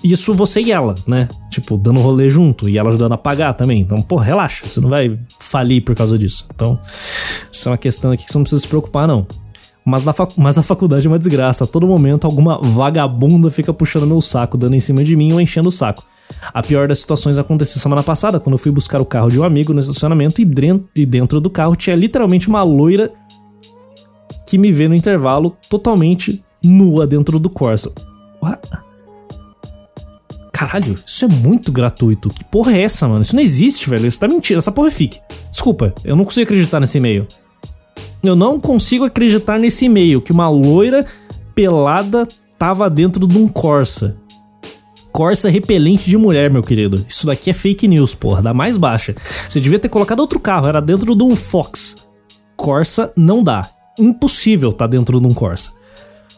Isso você e ela, né? Tipo, dando rolê junto e ela ajudando a pagar também. Então, porra, relaxa, você não vai falir por causa disso. Então, isso é uma questão aqui que você não precisa se preocupar, não. Mas, na mas a faculdade é uma desgraça. A todo momento, alguma vagabunda fica puxando meu saco, dando em cima de mim ou enchendo o saco. A pior das situações aconteceu semana passada, quando eu fui buscar o carro de um amigo no estacionamento e dentro do carro tinha literalmente uma loira que me vê no intervalo totalmente nua dentro do Corsa. What? Caralho, isso é muito gratuito. Que porra é essa, mano? Isso não existe, velho. Isso tá mentindo. Essa porra é fique. Desculpa, eu não consigo acreditar nesse e-mail. Eu não consigo acreditar nesse e-mail que uma loira pelada tava dentro de um Corsa. Corsa repelente de mulher, meu querido. Isso daqui é fake news, porra, da mais baixa. Você devia ter colocado outro carro, era dentro de um Fox. Corsa não dá. Impossível tá dentro de um Corsa.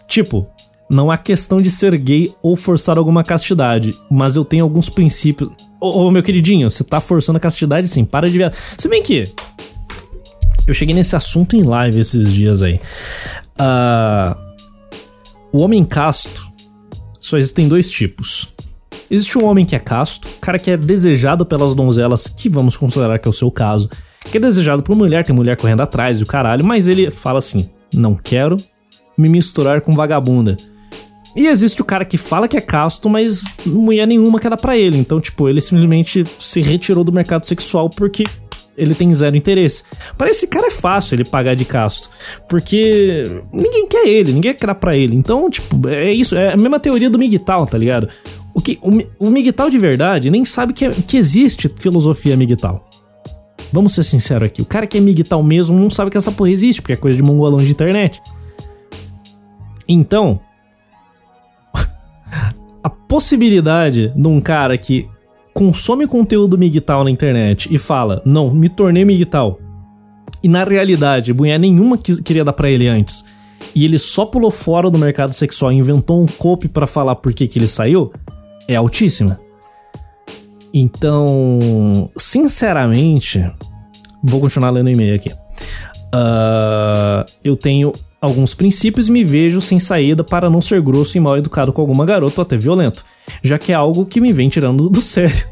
Tipo, não há questão de ser gay ou forçar alguma castidade, mas eu tenho alguns princípios. Ô, meu queridinho, você tá forçando a castidade sim, para de ver. Se bem que. Eu cheguei nesse assunto em live esses dias aí. Uh, o homem casto só existem dois tipos Existe um homem que é casto, cara que é desejado pelas donzelas, que vamos considerar que é o seu caso, que é desejado por mulher, tem mulher correndo atrás e o caralho, mas ele fala assim: não quero me misturar com vagabunda. E existe o cara que fala que é casto, mas mulher nenhuma quer dar pra ele. Então, tipo, ele simplesmente se retirou do mercado sexual porque ele tem zero interesse. Para esse cara é fácil ele pagar de casto, porque ninguém quer ele, ninguém quer dar pra ele. Então, tipo, é isso, é a mesma teoria do Miguel, tá ligado? O, que, o, o Miguel de verdade nem sabe que, é, que existe filosofia Miguel. Vamos ser sinceros aqui. O cara que é Miguel mesmo não sabe que essa porra existe, porque é coisa de mongolão de internet. Então, a possibilidade de um cara que consome conteúdo Miguel na internet e fala, não, me tornei Miguel, e na realidade, mulher nenhuma que queria dar pra ele antes, e ele só pulou fora do mercado sexual e inventou um copy para falar por que, que ele saiu, é altíssima. Então, sinceramente, vou continuar lendo o e-mail aqui. Uh, eu tenho alguns princípios e me vejo sem saída para não ser grosso e mal educado com alguma garota ou até violento, já que é algo que me vem tirando do sério.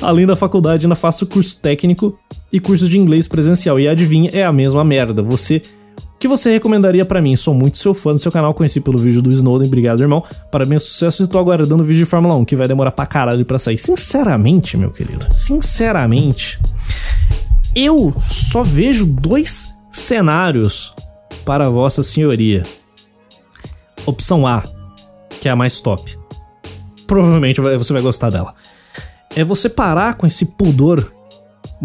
Além da faculdade, ainda faço curso técnico e curso de inglês presencial. E adivinha, é a mesma merda. Você. Que você recomendaria para mim? Sou muito seu fã do seu canal, conheci pelo vídeo do Snowden. Obrigado, irmão. Parabéns, sucesso. Estou aguardando o vídeo de Fórmula 1, que vai demorar pra caralho pra sair. Sinceramente, meu querido, sinceramente, eu só vejo dois cenários para Vossa Senhoria. Opção A, que é a mais top. Provavelmente você vai gostar dela. É você parar com esse pudor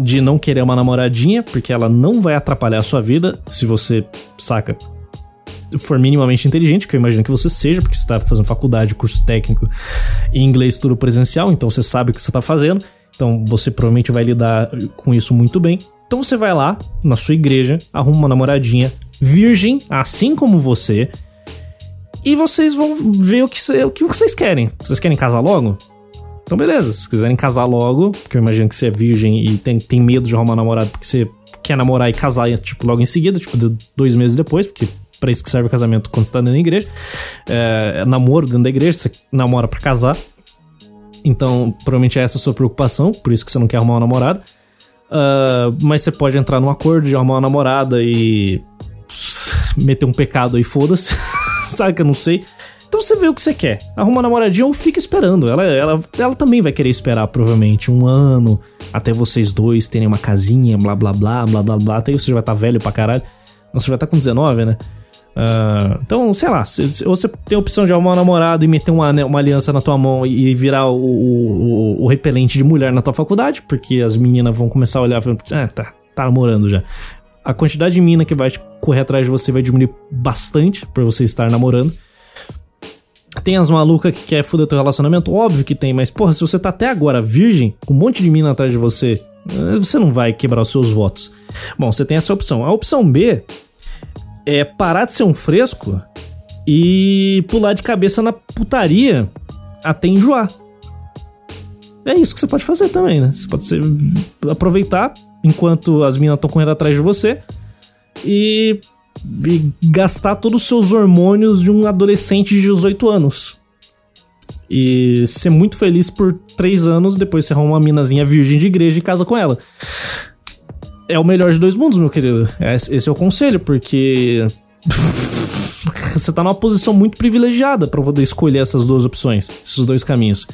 de não querer uma namoradinha, porque ela não vai atrapalhar a sua vida se você, saca, for minimamente inteligente, que eu imagino que você seja, porque você está fazendo faculdade, curso técnico e inglês tudo presencial, então você sabe o que você está fazendo, então você provavelmente vai lidar com isso muito bem. Então você vai lá na sua igreja, arruma uma namoradinha virgem, assim como você, e vocês vão ver o que, o que vocês querem. Vocês querem casar logo? Então, beleza. Se quiserem casar logo, porque eu imagino que você é virgem e tem, tem medo de arrumar namorado porque você quer namorar e casar, tipo, logo em seguida, tipo, dois meses depois, porque para isso que serve o casamento quando você tá dentro da igreja. É, é namoro dentro da igreja, você namora para casar. Então, provavelmente é essa a sua preocupação, por isso que você não quer arrumar uma namorada. Uh, mas você pode entrar num acordo de arrumar uma namorada e meter um pecado aí, foda-se. Sabe que eu não sei. Então você vê o que você quer. Arruma uma namoradinha ou fica esperando. Ela, ela, ela também vai querer esperar, provavelmente, um ano até vocês dois terem uma casinha, blá blá blá, blá blá blá. Até você já vai estar tá velho pra caralho. Você vai estar tá com 19, né? Uh, então, sei lá, se, se, você tem a opção de arrumar uma namorada e meter uma, uma aliança na tua mão e, virar o, o, o, repelente de mulher na tua faculdade, porque as meninas vão começar a olhar e ah, tá, tá namorando já a quantidade de mina que vai correr atrás de você vai diminuir bastante por você estar namorando. Tem as malucas que quer foder teu relacionamento? Óbvio que tem, mas porra, se você tá até agora virgem, com um monte de mina atrás de você, eh, você não vai quebrar os seus votos. Bom, você tem essa opção. A opção B é parar de ser um fresco e pular de cabeça na putaria até enjoar. É isso que você pode fazer também, né? Você pode ser, aproveitar enquanto as minas estão correndo atrás de você e, e, gastar todos os seus hormônios de um adolescente de 18 anos. E ser muito feliz por 3 anos, depois você arruma uma minazinha virgem de igreja e casa com ela. É o melhor de dois mundos, meu querido. Esse é o conselho, porque. você tá numa posição muito privilegiada para poder escolher essas duas opções, esses dois caminhos.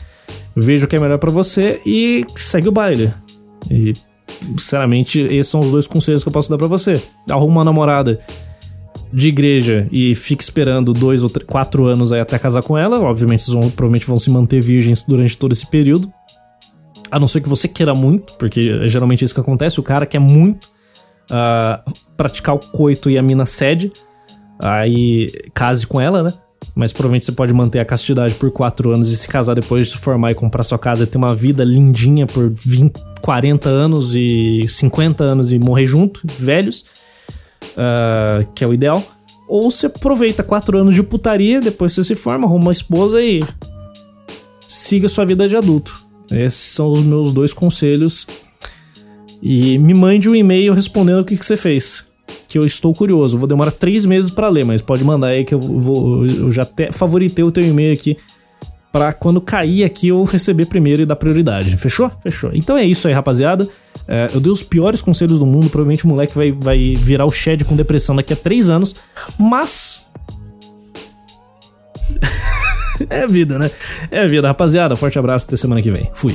Veja o que é melhor para você e segue o baile. E sinceramente, esses são os dois conselhos que eu posso dar para você. Arruma uma namorada de igreja e fique esperando dois ou três, quatro anos aí até casar com ela. Obviamente, vocês vão, provavelmente vão se manter virgens durante todo esse período. A não ser que você queira muito, porque é geralmente isso que acontece. O cara quer muito uh, praticar o coito e a mina cede. Aí case com ela, né? Mas provavelmente você pode manter a castidade por quatro anos e se casar depois de se formar e comprar sua casa e ter uma vida lindinha por 20, 40 anos e 50 anos e morrer junto, velhos, uh, que é o ideal. Ou você aproveita quatro anos de putaria, depois você se forma, arruma uma esposa e siga sua vida de adulto. Esses são os meus dois conselhos. E me mande um e-mail respondendo o que, que você fez que eu estou curioso. Vou demorar três meses para ler, mas pode mandar aí que eu vou. Eu já até favoritei o teu e-mail aqui para quando cair aqui eu receber primeiro e dar prioridade. Fechou? Fechou. Então é isso aí, rapaziada. É, eu dei os piores conselhos do mundo. Provavelmente o moleque vai, vai virar o Shed com depressão daqui a três anos. Mas. é vida, né? É vida, rapaziada. Forte abraço até semana que vem. Fui.